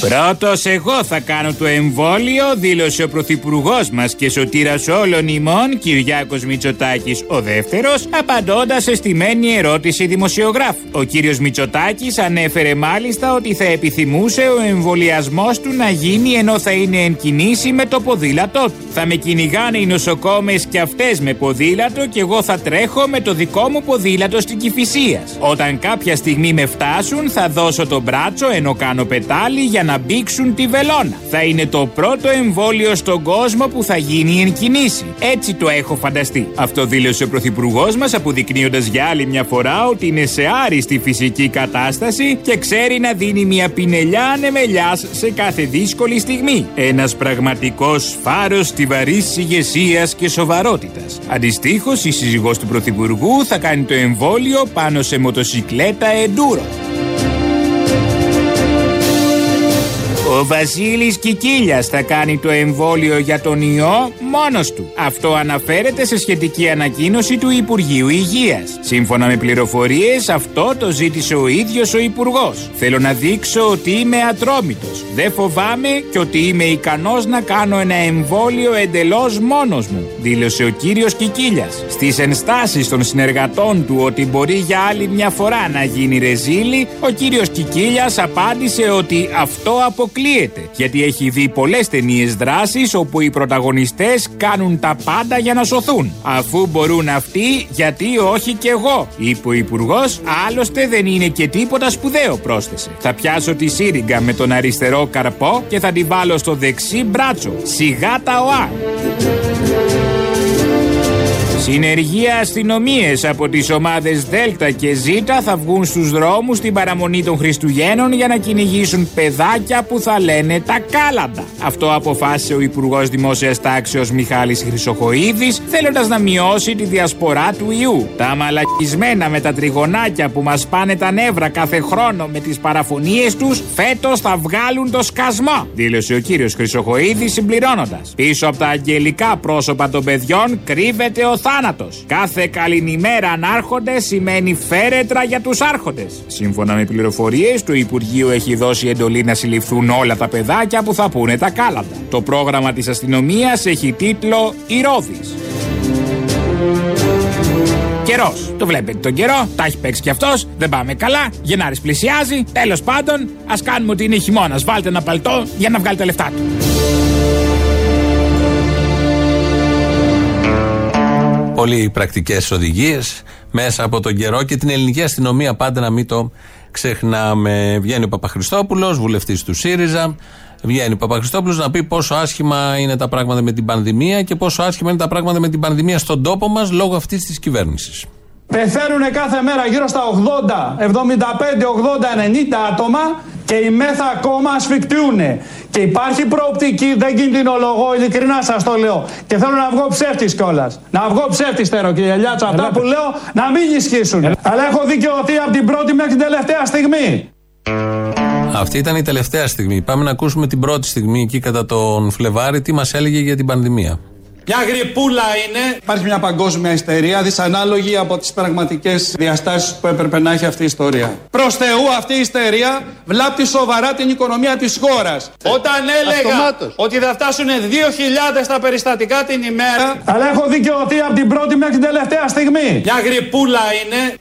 Πρώτος εγώ θα κάνω το εμβόλιο, δήλωσε ο Πρωθυπουργός μας και σωτήρας όλων ημών, Κυριάκος Μητσοτάκης ο δεύτερος, απαντώντας σε στημένη ερώτηση δημοσιογράφου. Ο κύριος Μητσοτάκης ανέφερε μάλιστα ότι θα επιθυμούσε ο εμβολιασμός του να γίνει ενώ θα είναι εν κινήσει με το ποδήλατό του. Θα με κυνηγάνε οι νοσοκόμες και αυτές με ποδήλατο και εγώ θα τρέχω με το δικό μου ποδήλατο στην Κυφυσίας. Όταν κάποια στιγμή με φτάσουν, θα δώσω το μπράτσο ενώ κάνω πετάλι για να μπήξουν τη βελόνα. Θα είναι το πρώτο εμβόλιο στον κόσμο που θα γίνει εν κινήσει. Έτσι το έχω φανταστεί. Αυτό δήλωσε ο Πρωθυπουργός μας, αποδεικνύοντας για άλλη μια φορά ότι είναι σε άριστη φυσική κατάσταση και ξέρει να δίνει μια πινελιά ανεμελιάς σε κάθε δύσκολη στιγμή. Ένας πραγματικός φάρος στιβαρής ηγεσίας και σοβαρότητας. Αντιστοίχως, η σύζυγός του Πρωθυπουργού θα κάνει το εμβόλιο πάνω σε μοτοσυκλέτα εντούρο. Ο Βασίλης Κικίλιας θα κάνει το εμβόλιο για τον ιό μόνος του. Αυτό αναφέρεται σε σχετική ανακοίνωση του Υπουργείου Υγείας. Σύμφωνα με πληροφορίες, αυτό το ζήτησε ο ίδιος ο Υπουργός. Θέλω να δείξω ότι είμαι ατρόμητος. Δεν φοβάμαι και ότι είμαι ικανός να κάνω ένα εμβόλιο εντελώς μόνος μου, δήλωσε ο κύριος Κικίλιας. Στις ενστάσεις των συνεργατών του ότι μπορεί για άλλη μια φορά να γίνει ρεζίλη, ο κύριος Κικίλιας απάντησε ότι αυτό αποκλείεται γιατί έχει δει πολλές ταινίες δράσης όπου οι πρωταγωνιστές κάνουν τα πάντα για να σωθούν. Αφού μπορούν αυτοί, γιατί όχι κι εγώ, είπε ο Υπουργός. Άλλωστε δεν είναι και τίποτα σπουδαίο, πρόσθεσε. Θα πιάσω τη σύριγγα με τον αριστερό καρπό και θα την βάλω στο δεξί μπράτσο. Σιγά τα οά. Συνεργεία αστυνομίες από τις ομάδες Δέλτα και Ζήτα θα βγουν στους δρόμους στην παραμονή των Χριστουγέννων για να κυνηγήσουν παιδάκια που θα λένε τα κάλαντα. Αυτό αποφάσισε ο Υπουργός Δημόσιας Τάξεως Μιχάλης Χρυσοχοίδης, θέλοντας να μειώσει τη διασπορά του ιού. Τα μαλακισμένα με τα τριγωνάκια που μας πάνε τα νεύρα κάθε χρόνο με τις παραφωνίες τους, φέτος θα βγάλουν το σκασμό, δήλωσε ο κύριος Χρυσοχοίδης συμπληρώνοντας. Πίσω από τα αγγελικά πρόσωπα των παιδιών κρύβεται ο θάνατο. Κάθε καληνημέρα ανάρχονται σημαίνει φέρετρα για τους άρχοντες. Σύμφωνα με πληροφορίες, το Υπουργείο έχει δώσει εντολή να συλληφθούν όλα τα παιδάκια που θα πούνε τα κάλαντα. Το πρόγραμμα της αστυνομίας έχει τίτλο Ηρώδης. Καιρός. Το βλέπετε τον καιρό, τα έχει παίξει κι αυτός. Δεν πάμε καλά. Γενάρης πλησιάζει. Τέλος πάντων, ας κάνουμε ότι είναι χειμώνας. Βάλτε ένα παλτό για να βγάλει τα λεφτά του. Πολύ πρακτικές οδηγίες μέσα από τον καιρό και την ελληνική αστυνομία πάντα να μην το ξεχνάμε. Βγαίνει ο Παπαχριστόπουλος, βουλευτής του ΣΥΡΙΖΑ. Βγαίνει ο Παπαχριστόπουλος να πει πόσο άσχημα είναι τα πράγματα με την πανδημία και πόσο άσχημα είναι τα πράγματα με την πανδημία στον τόπο μας λόγω αυτής της κυβέρνησης. Πεθαίνουν κάθε μέρα γύρω στα 80, 75, 80, 90 άτομα και οι μέθα ακόμα ασφικτιούν. Και υπάρχει προοπτική, δεν κινδυνολογώ, ειλικρινά σας το λέω. Και θέλω να βγω ψεύτης κιόλας. Να βγω ψεύτης θέλω, κύριε Λιάτσα. Αυτά που λέω να μην ισχύσουν. Αλλά έχω δικαιωθεί από την πρώτη μέχρι την τελευταία στιγμή. Αυτή ήταν η τελευταία στιγμή. Πάμε να ακούσουμε την πρώτη στιγμή εκεί κατά τον Φλεβάρι τι μας έλεγε για την πανδημία; Μια γρυπούλα είναι. Υπάρχει μια παγκόσμια ιστερία δυσανάλογη από τις πραγματικές διαστάσεις που έπρεπε να έχει αυτή η ιστορία. Προς Θεού, αυτή η ιστερία βλάπτει σοβαρά την οικονομία της χώρας. Όταν έλεγα ότι θα φτάσουν 2.000 τα περιστατικά την ημέρα. Αλλά έχω δικαιωθεί από την πρώτη μέχρι την τελευταία στιγμή. Μια γρυπούλα είναι.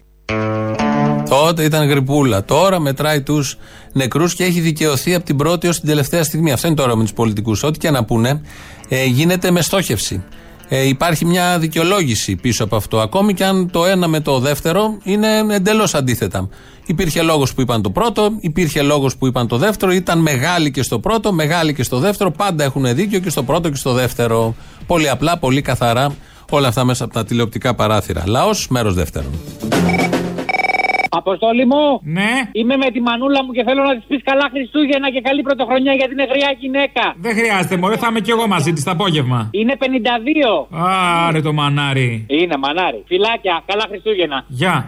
Τότε ήταν γρυπούλα. Τώρα μετράει τους νεκρούς και έχει δικαιωθεί από την πρώτη ως την τελευταία στιγμή. Αυτό είναι τώρα με τους πολιτικούς. Ό,τι και να πούνε, ε, γίνεται με στόχευση. Ε, υπάρχει μια δικαιολόγηση πίσω από αυτό. Ακόμη και αν το ένα με το δεύτερο είναι εντελώς αντίθετα. Υπήρχε λόγος που είπαν το πρώτο, υπήρχε λόγος που είπαν το δεύτερο. Ήταν μεγάλοι και στο πρώτο, μεγάλοι και στο δεύτερο. Πάντα έχουν δίκιο και στο πρώτο και στο δεύτερο. Πολύ απλά, πολύ καθαρά. Όλα αυτά μέσα από τα τηλεοπτικά παράθυρα. Λαός, μέρος δεύτερον. Αποστόλη μου. Ναι. Είμαι με τη μανούλα μου και θέλω να της πεις καλά Χριστούγεννα και καλή πρωτοχρονιά γιατί είναι γριά γυναίκα. Δεν χρειάζεται, Μωρέ, θα είμαι κι εγώ μαζί της το απόγευμα. Είναι 52. Άρε το μανάρι. Είναι μανάρι. Φιλάκια, καλά Χριστούγεννα. Γεια.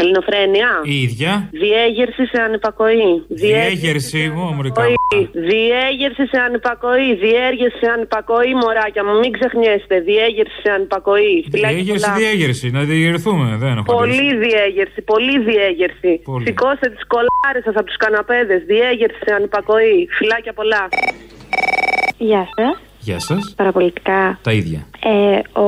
Ελληνοφρένεια. Η ίδια. Διέγερση σε ανυπακοή. Διέγερση, εγώ μωρικά. Διέγερση σε ανυπακοή. Διέργεση σε ανυπακοή, μωράκια μου. Μην ξεχνιέστε. Διέγερση σε ανυπακοή. Φυλάκια Διέγερση, πολλά. διέγερση. Να διεγερθούμε. Δεν έχω αντίρρηση. Πολύ διέγερση, πολύ διέγερση. Πολύ. Σηκώστε τις κολάρες σας από τους καναπέδες. Διέγερση σε ανυπακοή. Φυλάκια πολλά. Γεια σας. Γεια σας. Παραπολιτικά. Τα ίδια. Ε, ο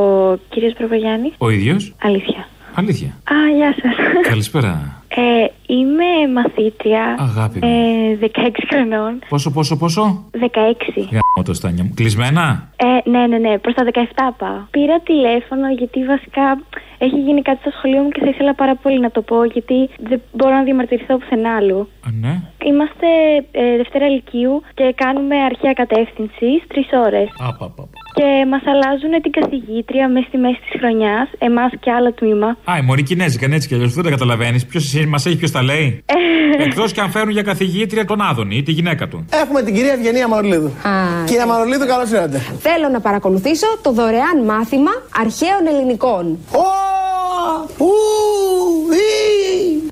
κύριος Προβογιάννη. Ο ίδιος. Αλήθεια. Αλήθεια. Α, γεια σας. Καλησπέρα. Ε, είμαι μαθήτρια. Αγάπη μου. Ε, 16 χρονών. Πόσο, πόσο, πόσο; 16. Γάμο το στάνια μου. Κλεισμένα; Ε, ναι, ναι, ναι, προς τα 17 πάω. Πήρα τηλέφωνο γιατί βασικά έχει γίνει κάτι στο σχολείο μου και θα ήθελα πάρα πολύ να το πω γιατί δεν μπορώ να διαμαρτυρηθώ πουθενά άλλου. Α, ναι. Είμαστε ε, Δευτέρα Λυκείου και κάνουμε αρχαία κατεύθυνση τρεις ώρες. Απαπα. Και μας αλλάζουν την καθηγήτρια μέσα στη μέση της χρονιάς, εμάς και άλλο τμήμα. Α, η Μωρή Κινέζικα, ναι, έτσι κι αλλιώς δεν τα καταλαβαίνεις. Ποιος μας έχει, ποιος τα λέει; Εκτός και αν φέρουν για καθηγήτρια τον Άδωνη ή τη γυναίκα του. Έχουμε την κυρία Ευγενία Μαρολίδου. Κυρία Μαρολίδου, καλώς ήρθατε. Θέλω να παρακολουθήσω το δωρεάν μάθημα αρχαίων ελληνικών. Ου, ι.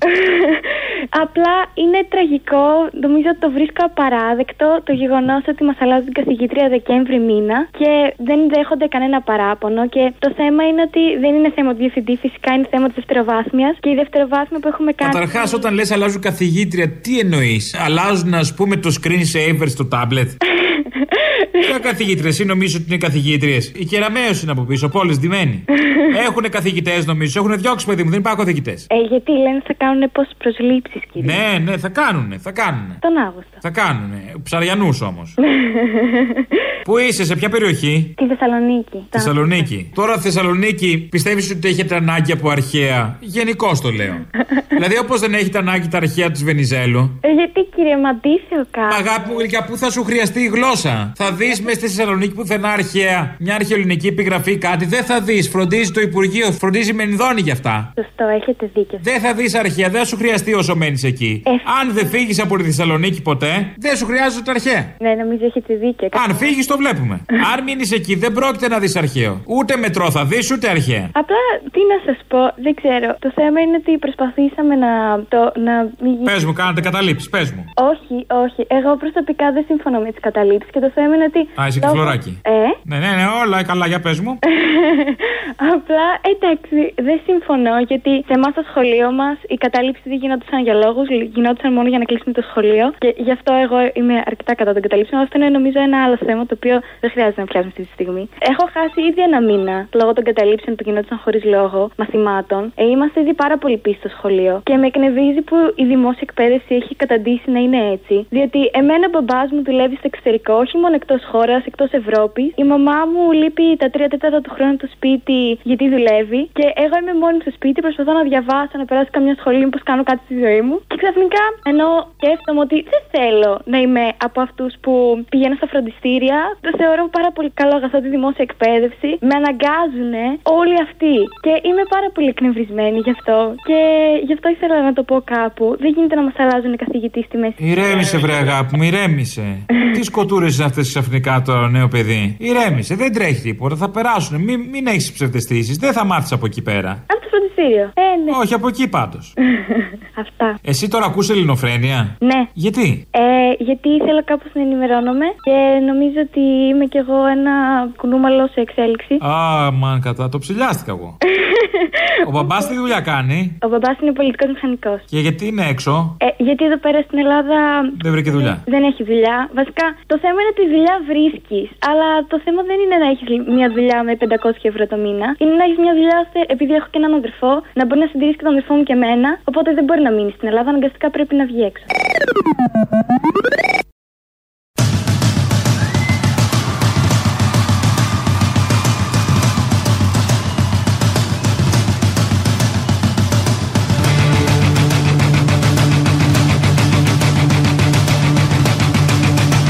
Απλά είναι τραγικό, νομίζω ότι το βρίσκω απαράδεκτο το γεγονός ότι μας αλλάζουν την καθηγήτρια Δεκέμβρη μήνα και δεν δέχονται κανένα παράπονο. Και το θέμα είναι ότι δεν είναι θέμα του διευθυντή, φυσικά είναι θέμα της δευτεροβάθμιας. Και η δευτεροβάθμια που έχουμε κάνει. Καταρχάς, όταν λες αλλάζουν καθηγήτρια, τι εννοείς; Αλλάζουν, ας πούμε, το screen saver στο tablet; Ποια καθηγήτρια, εσύ νομίζω ότι είναι καθηγήτριες; Η Κεραμαίο είναι από πίσω, πόλε ντυμένοι. Έχουν καθηγητές, νομίζω. Έχουν διώξει, παιδί μου, δεν υπάρχουν καθηγητές. Ε, γιατί λένε θα κάνουν πόσες προσλήψεις, κύριε. Ναι, ναι, θα κάνουνε, θα κάνουνε. Τον Αύγουστο. Θα κάνουνε. Ψαριανούς όμως. Πού είσαι, σε ποια περιοχή; Τη Θεσσαλονίκη. Θεσσαλονίκη. Τώρα Θεσσαλονίκη, πιστεύεις ότι έχετε ανάγκη από αρχαία; Γενικώς το λέω. δηλαδή, όπως δεν έχετε ανάγκη τα αρχαία της Βενιζέλου; Ε, γιατί κύριε, μ' αντίθετο κάτι. Αγάπη μου, γλυκιά, πού θα σου χρειαστεί η γλώσσα; Θα δεις μες στη Θεσσαλονίκη πουθενά αρχαία μια αρχαιοελληνική επιγραφή κάτι. Δεν θα δεις. Φροντίζει το Υπουργείο, φροντίζει η Μενδόνη γι' αυτά. Σωστό, έχετε δίκιο. Δεν θα δεις αρχαία, δεν θα σου χρειαστεί όσο μένεις εκεί. Ε, Αν δεν φύγεις από τη Θεσσαλονίκη ποτέ, δεν σου χρειάζεται τα αρχαία. Ναι, νομίζω έχετε δίκιο. Αν φύγεις, το βλέπουμε. Αν μείνεις εκεί, δεν πρόκειται να δεις αρχαίο. Ούτε μετρό θα δεις, ούτε αρχαία. Απλά τι να σας πω, δεν ξέρω. Το θέμα είναι ότι προσπαθήσαμε να το. Να... μην- Πες μου, κάνατε καταλήψεις, πες μου. Όχι, όχι. Εγώ προσωπικά δεν συμφωνώ με τις καταλήψεις και το θέμα είναι ότι. Α, είσαι και λόγω- φλωράκι. Ε, Ναι, ναι, ναι, όλα καλά, για πες μου. Απλά εντάξει, δεν συμφωνώ γιατί σε εμάς στο σχολείο μας οι καταλήψει δεν γινόντουσαν για λόγους, γινόντουσαν μόνο για να κλείσουμε το σχολείο. Και γι' αυτό εγώ είμαι αρκετά κατά των καταλήψεων. Αυτό είναι νομίζω ένα άλλο θέμα το οποίο δεν χρειάζεται να πιάσουμε αυτή τη στιγμή. Έχω χάσει ήδη ένα μήνα λόγω των καταλήψεων που γινόντουσαν χωρίς λόγο μαθημάτων. Ε, είμαστε ήδη πάρα πολύ πίσω στο σχολείο. Και με εκνευρίζει που η δημόσια εκπαίδευση έχει καταντήσει να είναι έτσι. Διότι εμένα ο μπαμπάς μου δουλεύει στο εξωτερικό, όχι μόνο εκτός χώρας, εκτός Ευρώπης. Η μαμά μου λείπει τα τρία τέταρτα του χρόνου το σπίτι γιατί δουλεύει. Και εγώ είμαι μόνη μου στο σπίτι, προσπαθώ να διαβάσω, να περάσω καμιά σχολή, μήπως κάνω κάτι στη ζωή μου. Και ξαφνικά, ενώ σκέφτομαι ότι δεν θέλω να είμαι από αυτούς που πηγαίνω στα φροντιστήρια, το θεωρώ πάρα πολύ καλό αγαθό τη δημόσια εκπαίδευση. Με αναγκάζουν όλοι αυτοί. Και είμαι πάρα πολύ εκνευρισμένη γι' αυτό. Και γι' αυτό ήθελα να το πω κάπου. Δεν γίνεται να μας αλλάζουν καθηγητή στη μέση. Ηρέμησε, βρε αγάπη μου, ηρέμησε. Τι σκοτούρες είναι αυτές ξαφνικά το νέο παιδί; Ηρέμησε, δεν τρέχει τίποτα, θα περάσουν. Μην, μην έχεις ψευδεστήσεις, δεν θα μάθεις από εκεί πέρα. Από το φροντιστήριο. Ε, ναι. Όχι, από εκεί πάντως. Αυτά. Εσύ τώρα ακούς ελληνοφρένεια; Ναι. Γιατί; Ε, γιατί θέλω κάπως να ενημερώνομαι και νομίζω ότι είμαι κι εγώ ένα κουνούμαλο σε εξέλιξη. Α, μαν κατά, το ψηλιάστηκα εγώ. Ο μπαμπάς τι δουλειά κάνει; Ο μπαμπάς είναι πολιτικός μηχανικός. και γιατί είναι έξω, Ε, γιατί εδώ πέρα στην Ελλάδα δεν βρήκε δουλειά. δεν έχει δουλειά. Βασικά το θέμα είναι ότι δουλειά βρίσκεις. Αλλά το θέμα δεν είναι να έχεις μια δουλειά με 500 ευρώ το μήνα. Είναι να έχεις μια δουλειά ώστε, επειδή έχω και έναν αδερφό, να μπορεί να συντηρήσεις και τον αδερφό μου και εμένα. Οπότε δεν μπορεί να μείνεις στην Ελλάδα. Αναγκαστικά πρέπει να βγει έξω.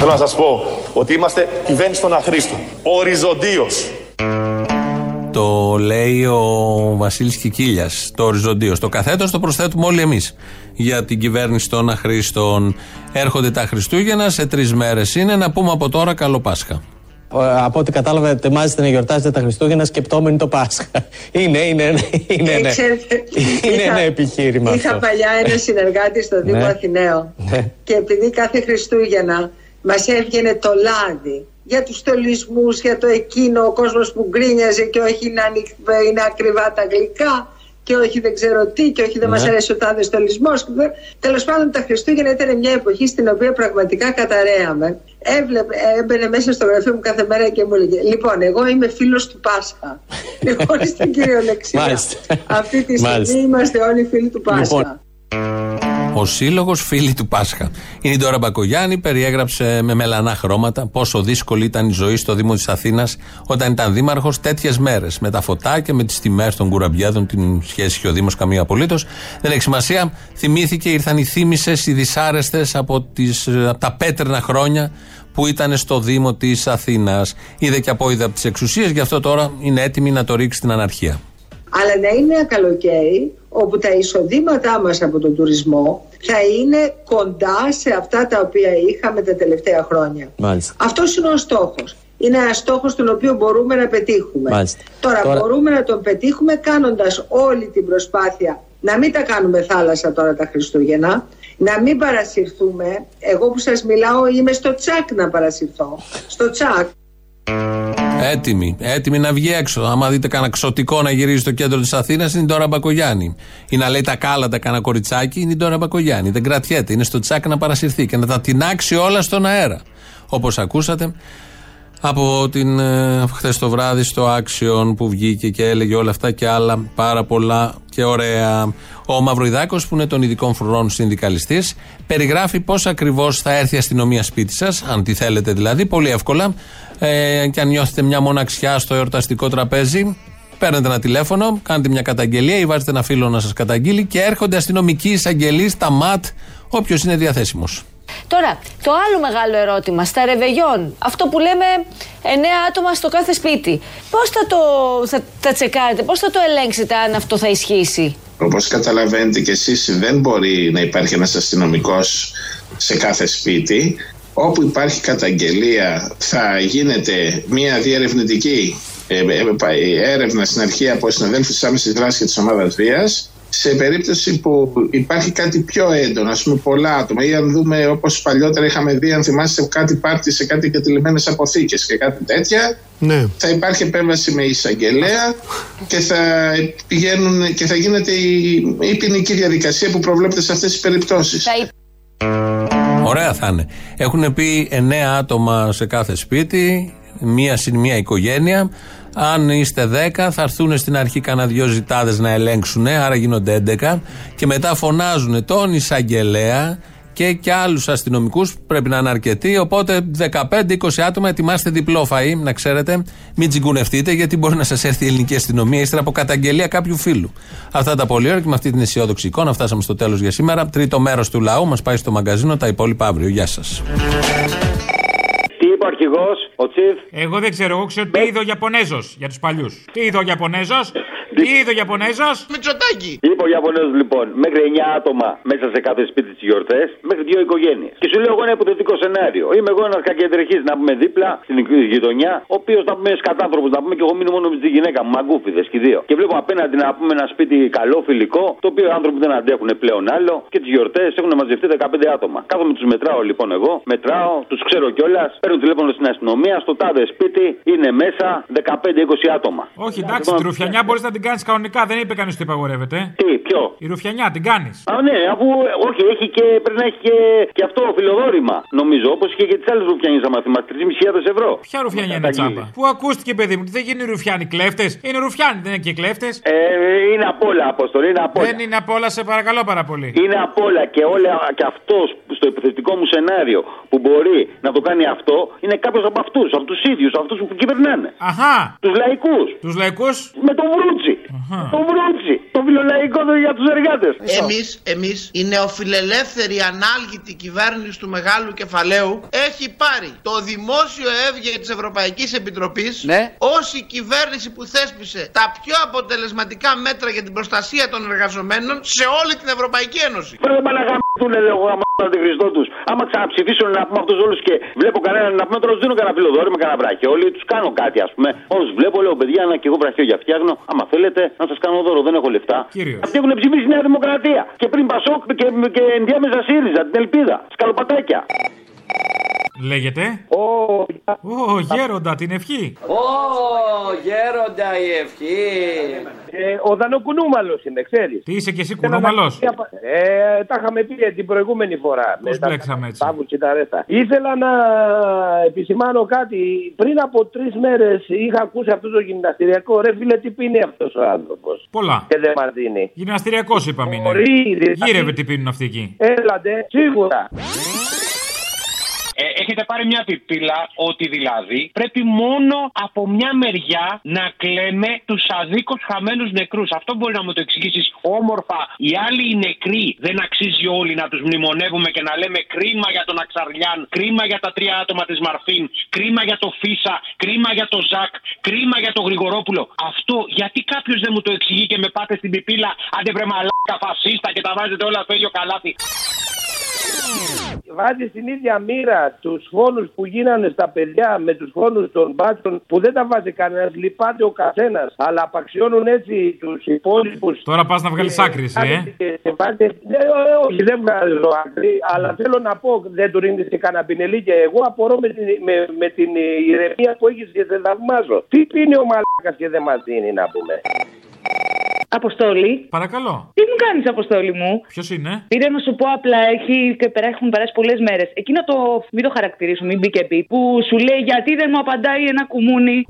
Θέλω να σας πω ότι είμαστε κυβέρνηση των αχρήστων. Οριζοντίως. Το λέει ο Βασίλης Κικίλιας. Το οριζοντίο. Το καθέτος το προσθέτουμε όλοι εμείς. Για την κυβέρνηση των αχρήστων. Έρχονται τα Χριστούγεννα, σε τρεις μέρες είναι. Να πούμε από τώρα καλό Πάσχα. Από ό,τι κατάλαβα, ετοιμάζετε να γιορτάζετε τα Χριστούγεννα σκεπτόμενοι το Πάσχα. Είναι, είναι, είναι. Είναι, Ε, ναι. ξέρετε, είναι είχα- ένα επιχείρημα. Είχα αυτό. παλιά ένα συνεργάτη στο Δήμο Ναι. Αθηναίο Ναι. και επειδή κάθε Χριστούγεννα μας έβγαινε το λάδι για τους στολισμούς, για το εκείνο, ο κόσμος που γκρίνιαζε και όχι είναι, ανοιχ- είναι ακριβά τα γλυκά και όχι δεν ξέρω τι και όχι δεν Ναι. μας αρέσει ο τάδε στολισμός. Και δεν- Τέλος πάντων τα Χριστούγεννα ήταν μια εποχή στην οποία πραγματικά καταραίαμε. Έβλεπε, έμπαινε μέσα στο γραφείο μου κάθε μέρα και μου έλεγε Λοιπόν, εγώ είμαι φίλος του Πάσχα. λοιπόν, στην κυριολεξία. Μάλιστα. Αυτή τη στιγμή Μάλιστα. είμαστε όλοι φίλοι του Πάσχα. Λοιπόν, Ο σύλλογος Φίλοι του Πάσχα. Είναι η Ντόρα Μπακογιάννη, περιέγραψε με μελανά χρώματα πόσο δύσκολη ήταν η ζωή στο Δήμο της Αθήνας όταν ήταν δήμαρχος τέτοιες μέρες. Με τα φωτάκια, με τις τιμές των κουραμπιάδων, την σχέση είχε ο Δήμος καμία απολύτως. Δεν έχει σημασία. Θυμήθηκε, ήρθαν οι θύμησες, οι δυσάρεστες από, τις, από τα πέτρινα χρόνια που ήταν στο Δήμο της Αθήνας. Είδε και απόειδα από τις εξουσίες, γι' αυτό τώρα είναι έτοιμη να το ρίξει στην αναρχία. Αλλά να είναι ένα καλοκαίρι όπου τα εισοδήματά μας από τον τουρισμό θα είναι κοντά σε αυτά τα οποία είχαμε τα τελευταία χρόνια. Μάλιστα. Αυτός είναι ο στόχος. Είναι ένας στόχος τον οποίο μπορούμε να πετύχουμε. Μάλιστα. Τώρα, Τώρα- μπορούμε να τον πετύχουμε κάνοντας όλη την προσπάθεια να μην τα κάνουμε θάλασσα τώρα τα Χριστούγεννα, να μην παρασυρθούμε. Εγώ που σας μιλάω είμαι στο τσακ να παρασυρθώ. Στο τσακ. Έτοιμη, έτοιμη να βγει έξω. Άμα δείτε κανένα ξωτικό να γυρίζει στο κέντρο της Αθήνας, είναι η Ντόρα Μπακογιάννη. Ή να λέει τα κάλαντα κανένα κοριτσάκι, είναι η Ντόρα Μπακογιάννη. Δεν κρατιέται, είναι στο τσάκ να παρασυρθεί και να τα τεινάξει όλα στον αέρα. Όπως ακούσατε από την ε, χθες το βράδυ στο Action που βγήκε και έλεγε όλα αυτά και άλλα πάρα πολλά και ωραία. Ο Μαυροϊδάκος που είναι των ειδικών φρουρών συνδικαλιστής περιγράφει πώς ακριβώς θα έρθει η αστυνομία σπίτι σας, αν τη θέλετε δηλαδή, πολύ εύκολα ε, και αν νιώθετε μια μοναξιά στο εορταστικό τραπέζι Παίρνετε ένα τηλέφωνο, κάνετε μια καταγγελία ή βάζετε ένα φίλο να σας καταγγείλει και έρχονται αστυνομικοί εισαγγελεί, τα ΜΑΤ, όποιος είναι διαθέσιμος. Τώρα, το άλλο μεγάλο ερώτημα, στα ρεβεγιόν, αυτό που λέμε 9 άτομα στο κάθε σπίτι. Πώς θα το θα, θα τσεκάρετε, πώς θα το ελέγξετε αν αυτό θα ισχύσει; Όπως καταλαβαίνετε και εσείς δεν μπορεί να υπάρχει ένας αστυνομικός σε κάθε σπίτι. Όπου υπάρχει καταγγελία θα γίνεται μια διερευνητική ε, ε, ε, έρευνα στην αρχή από συναδέλφους της άμεσης δράσης και της ομάδας βίας σε περίπτωση που υπάρχει κάτι πιο έντονο, ας πούμε πολλά άτομα ή αν δούμε όπως παλιότερα είχαμε δει αν θυμάστε κάτι πάρτι σε κάτι εγκατελειμμένες αποθήκες και κάτι τέτοια Ναι. θα υπάρχει επέμβαση με εισαγγελέα και θα, πηγαίνουν, και θα γίνεται η, η ποινική διαδικασία που προβλέπεται σε αυτές τις περιπτώσεις. Ωραία θα είναι. Έχουν πει 9 άτομα σε κάθε σπίτι, μία συν μία οικογένεια. Αν είστε 10, θα έρθουν στην αρχή κανένα δυο ζητάδες να ελέγξουν, άρα γίνονται 11. Και μετά φωνάζουν τον εισαγγελέα και και άλλους αστυνομικούς. Πρέπει να είναι αρκετοί. Οπότε 15-20 άτομα ετοιμάστε διπλό φαΐ, να ξέρετε. Μην τσιγκουνευτείτε, γιατί μπορεί να σας έρθει η ελληνική αστυνομία ύστερα από καταγγελία κάποιου φίλου. Αυτά τα πολύ ωραία και με αυτή την αισιόδοξη εικόνα φτάσαμε στο τέλος για σήμερα. Τρίτο μέρος του λαού μας πάει στο μαγκαζίνο. Τα υπόλοιπα αύριο. Γεια σας. Τι είπε ο αρχηγός, ο Τσιφ. Εγώ δεν ξέρω, εγώ ξέρω τι είδε ο Ιαπωνέζος για τους παλιούς. Τι είδε ο Ιαπωνέζος, τι είδε ο Ιαπωνέζος. Μητσοτάκι. Είπε ο Ιαπωνέζος λοιπόν, μέχρι 9 άτομα μέσα σε κάθε σπίτι τι γιορτές, μέχρι δύο οικογένειες. Και σου λέω εγώ ένα υποθετικό σενάριο. Είμαι εγώ ένας κακεντρεχής να πούμε δίπλα στην γειτονιά, ο οποίος να πούμε σκατάνθρωπο, να πούμε και εγώ μείνω μόνο με τη γυναίκα μου, μαγκούφιδες και δύο. Και βλέπω απέναντι να πούμε ένα σπίτι καλό, φιλικό, το οποίο οι άνθρωποι δεν αντέχουν πλέον άλλο και τις γιορτές έχουν μαζευτεί 15 άτομα. Κάθομαι τους μετράω λοιπόν εγώ, μετράω, τους ξέρω κιόλας, παίρνω τηλέφωνο στην αστυνομία, στο τάδε σπίτι είναι μέσα 15-20 άτομα. Όχι, εντάξει, τη ρουφιανιά μπορείς να την κάνεις κανονικά. Δεν είπε κανείς ότι απαγορεύεται. Τι, ποιο; Η ρουφιανιά την κάνεις. Α, ναι, αφού όχι, έχει και, πρέπει να έχει και, και αυτό φιλοδόρημα, νομίζω. Όπως είχε και τις άλλες ρουφιανιές, άμα θυμάστε, 3.500 ευρώ. Ποια ρουφιανιά είναι τσάμπα. Πού ακούστηκε, παιδί μου, ότι δεν γίνει ρουφιάνοι κλέφτες; Είναι ρουφιάνοι, δεν είναι και κλέφτες; Ε, είναι απ' όλα, Απόστολη, είναι απ' όλα. Δεν είναι απ' όλα, σε παρακαλώ πάρα πολύ. Είναι απ' όλα και, όλα, και αυτός στο επιθετικό μου σενάριο που μπορεί να το κάνει αυτό είναι κάποιος από αυτούς, από τους ίδιους, αυτούς που κυβερνάνε. Αχά. Τους λαϊκούς. Τους λαϊκούς; Με το βρούτσι. Το βρούτσι. Το φιλολαϊκό για τους εργάτες. Εμείς, εμείς, η νεοφιλελεύθερη ανάλγητη κυβέρνησης του μεγάλου κεφαλαίου έχει πάρει το δημόσιο έβγε της Ευρωπαϊκής Επιτροπής Ναι. ως η κυβέρνηση που θέσπισε τα πιο αποτελεσματικά μέτρα για την προστασία των εργαζομένων σε όλη την Ευρωπαϊκή Ένωση. δουν λίγο άμα τον Χριστό τους. Άμα ξαναψηφίσουν να πούμε αυτούς όλους και βλέπω κανέναν να πούμε τώρα του δίνω κανένα φιλοδόρημα, κανένα βραχιόλι, όλοι τους κάνω κάτι ας πούμε. Όλους βλέπω, λέω παιδιά, να και εγώ βραχιό για φτιάχνω. Άμα θέλετε να σας κάνω δώρο, δεν έχω λεφτά. Κύριος. Αυτοί έχουν ψηφίσει Νέα Δημοκρατία. Και πριν Πασόκ και, και ενδιάμεσα ΣΥΡΙΖΑ, την Ελπίδα. Σκαλοπατάκια. Λέγεται; Ω, γέροντα, την ευχή. Ω, γέροντα η ευχή. Ε, ο Δανοκουνούμαλος είναι, ξέρεις. Τι είσαι και εσύ κουνούμαλος; Ε, τα είχαμε πει την προηγούμενη φορά. Πώς μπλέξαμε έτσι; Πάγου και τα ρέστα. Ήθελα να επισημάνω κάτι. Πριν από τρεις μέρες είχα ακούσει αυτό το γυμναστηριακό. Ρε φίλε, τι πίνει αυτός ο άνθρωπος. Πολλά. Και δεν μας δίνει. Γυμναστηριακός είπαμε είναι. Μπορεί, δηλαδή. Γύρευε τι πίνουν αυτοί εκεί. Έλατε, σίγουρα. Ε, έχετε πάρει μια πιπίλα ότι δηλαδή πρέπει μόνο από μια μεριά να κλαίμε τους αδίκως χαμένους νεκρούς. Αυτό μπορεί να μου το εξηγήσεις όμορφα. Οι άλλοι οι νεκροί δεν αξίζει όλοι να τους μνημονεύουμε και να λέμε κρίμα για τον Αξαριάν, κρίμα για τα τρία άτομα της Μαρφίν, κρίμα για το Φίσα, κρίμα για το Ζακ, κρίμα για το Γρηγορόπουλο. Αυτό γιατί κάποιος δεν μου το εξηγεί και με πάτε στην πιπίλα, άντε βρε μαλάκα φασίστα και τα βάζετε όλα στο ίδιο καλάθι. Βάζει στην ίδια μοίρα τους φόνους που γίνανε στα παιδιά με τους φόνους των μπάτσων που δεν τα βάζει κανένας. Λυπάται ο καθένας. Αλλά απαξιώνουν έτσι τους υπόλοιπους. Τώρα πας να βγάλεις άκρης, ε. Ναι, όχι, δεν βγάζω άκρη. Αλλά θέλω να πω, δεν του ρίχνει και κανένα πινελί και εγώ απορώ με την, με, με την ηρεμία που έχεις και δεν θαυμάζω. Τι πίνει ο μαλάκας και δεν μας δίνει να πούμε. Αποστόλη. Παρακαλώ. Τι μου κάνεις, Αποστόλη μου; Ποιος είναι; Πήρα να σου πω απλά, έχει και πέρα, έχουν περάσει πολλές μέρες. Εκείνο το. Μην το χαρακτηρίσω, μην μπει και πει. Που σου λέει γιατί δεν μου απαντάει ένα κουμούνι;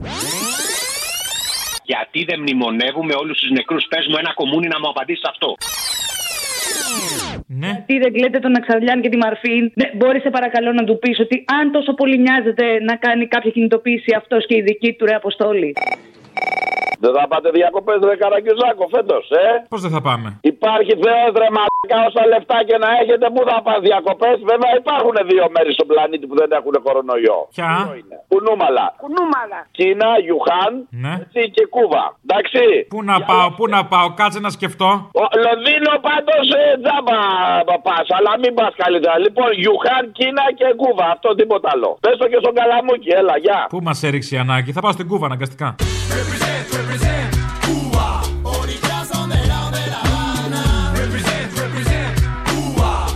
Γιατί δεν μνημονεύουμε όλους τους νεκρούς; Πες μου ένα κομμούνι να μου απαντήσει αυτό. Ναι. Γιατί δεν κλαίτε τον Αξαριάν και τη Μαρφίν; Ναι, μπορείς σε παρακαλώ να του πεις ότι αν τόσο πολύ νοιάζεται να κάνει κάποια κινητοποίηση αυτός και η δική του ρε Αποστόλη. Δεν θα πάτε διακοπές, ρε Καραγκιουζάκο, φέτος, ε; Πώς δεν θα πάμε; Υπάρχει Θεό, ρε μαλάκα, όσα λεφτά και να έχετε, πού θα πας διακοπές; Βέβαια υπάρχουν δύο μέρη στον πλανήτη που δεν έχουν κορονοϊό. Ποια; Κουνούμαλα. Κουνούμαλα. Κίνα, Ιουχάν Ναι. έτσι, και Κούβα. Εντάξει. Πού να πάω, πού να πάω, κάτσε να σκεφτώ. Ο, Λονδίνο πάντως ε, τζάμπα πας, αλλά μην πας καλύτερα. Λοιπόν, Ιουχάν, Κίνα και Κούβα. Αυτό τίποτα άλλο. Πες το και στον καλαμούκι, έλα, γεια. Πού μας έριξε η ανάγκη, θα πάω στην Κούβα αναγκαστικά.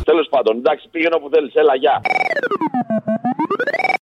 Τέλος πάντων, εντάξει, πήγαινε όπου θέλεις. Έλα, γεια.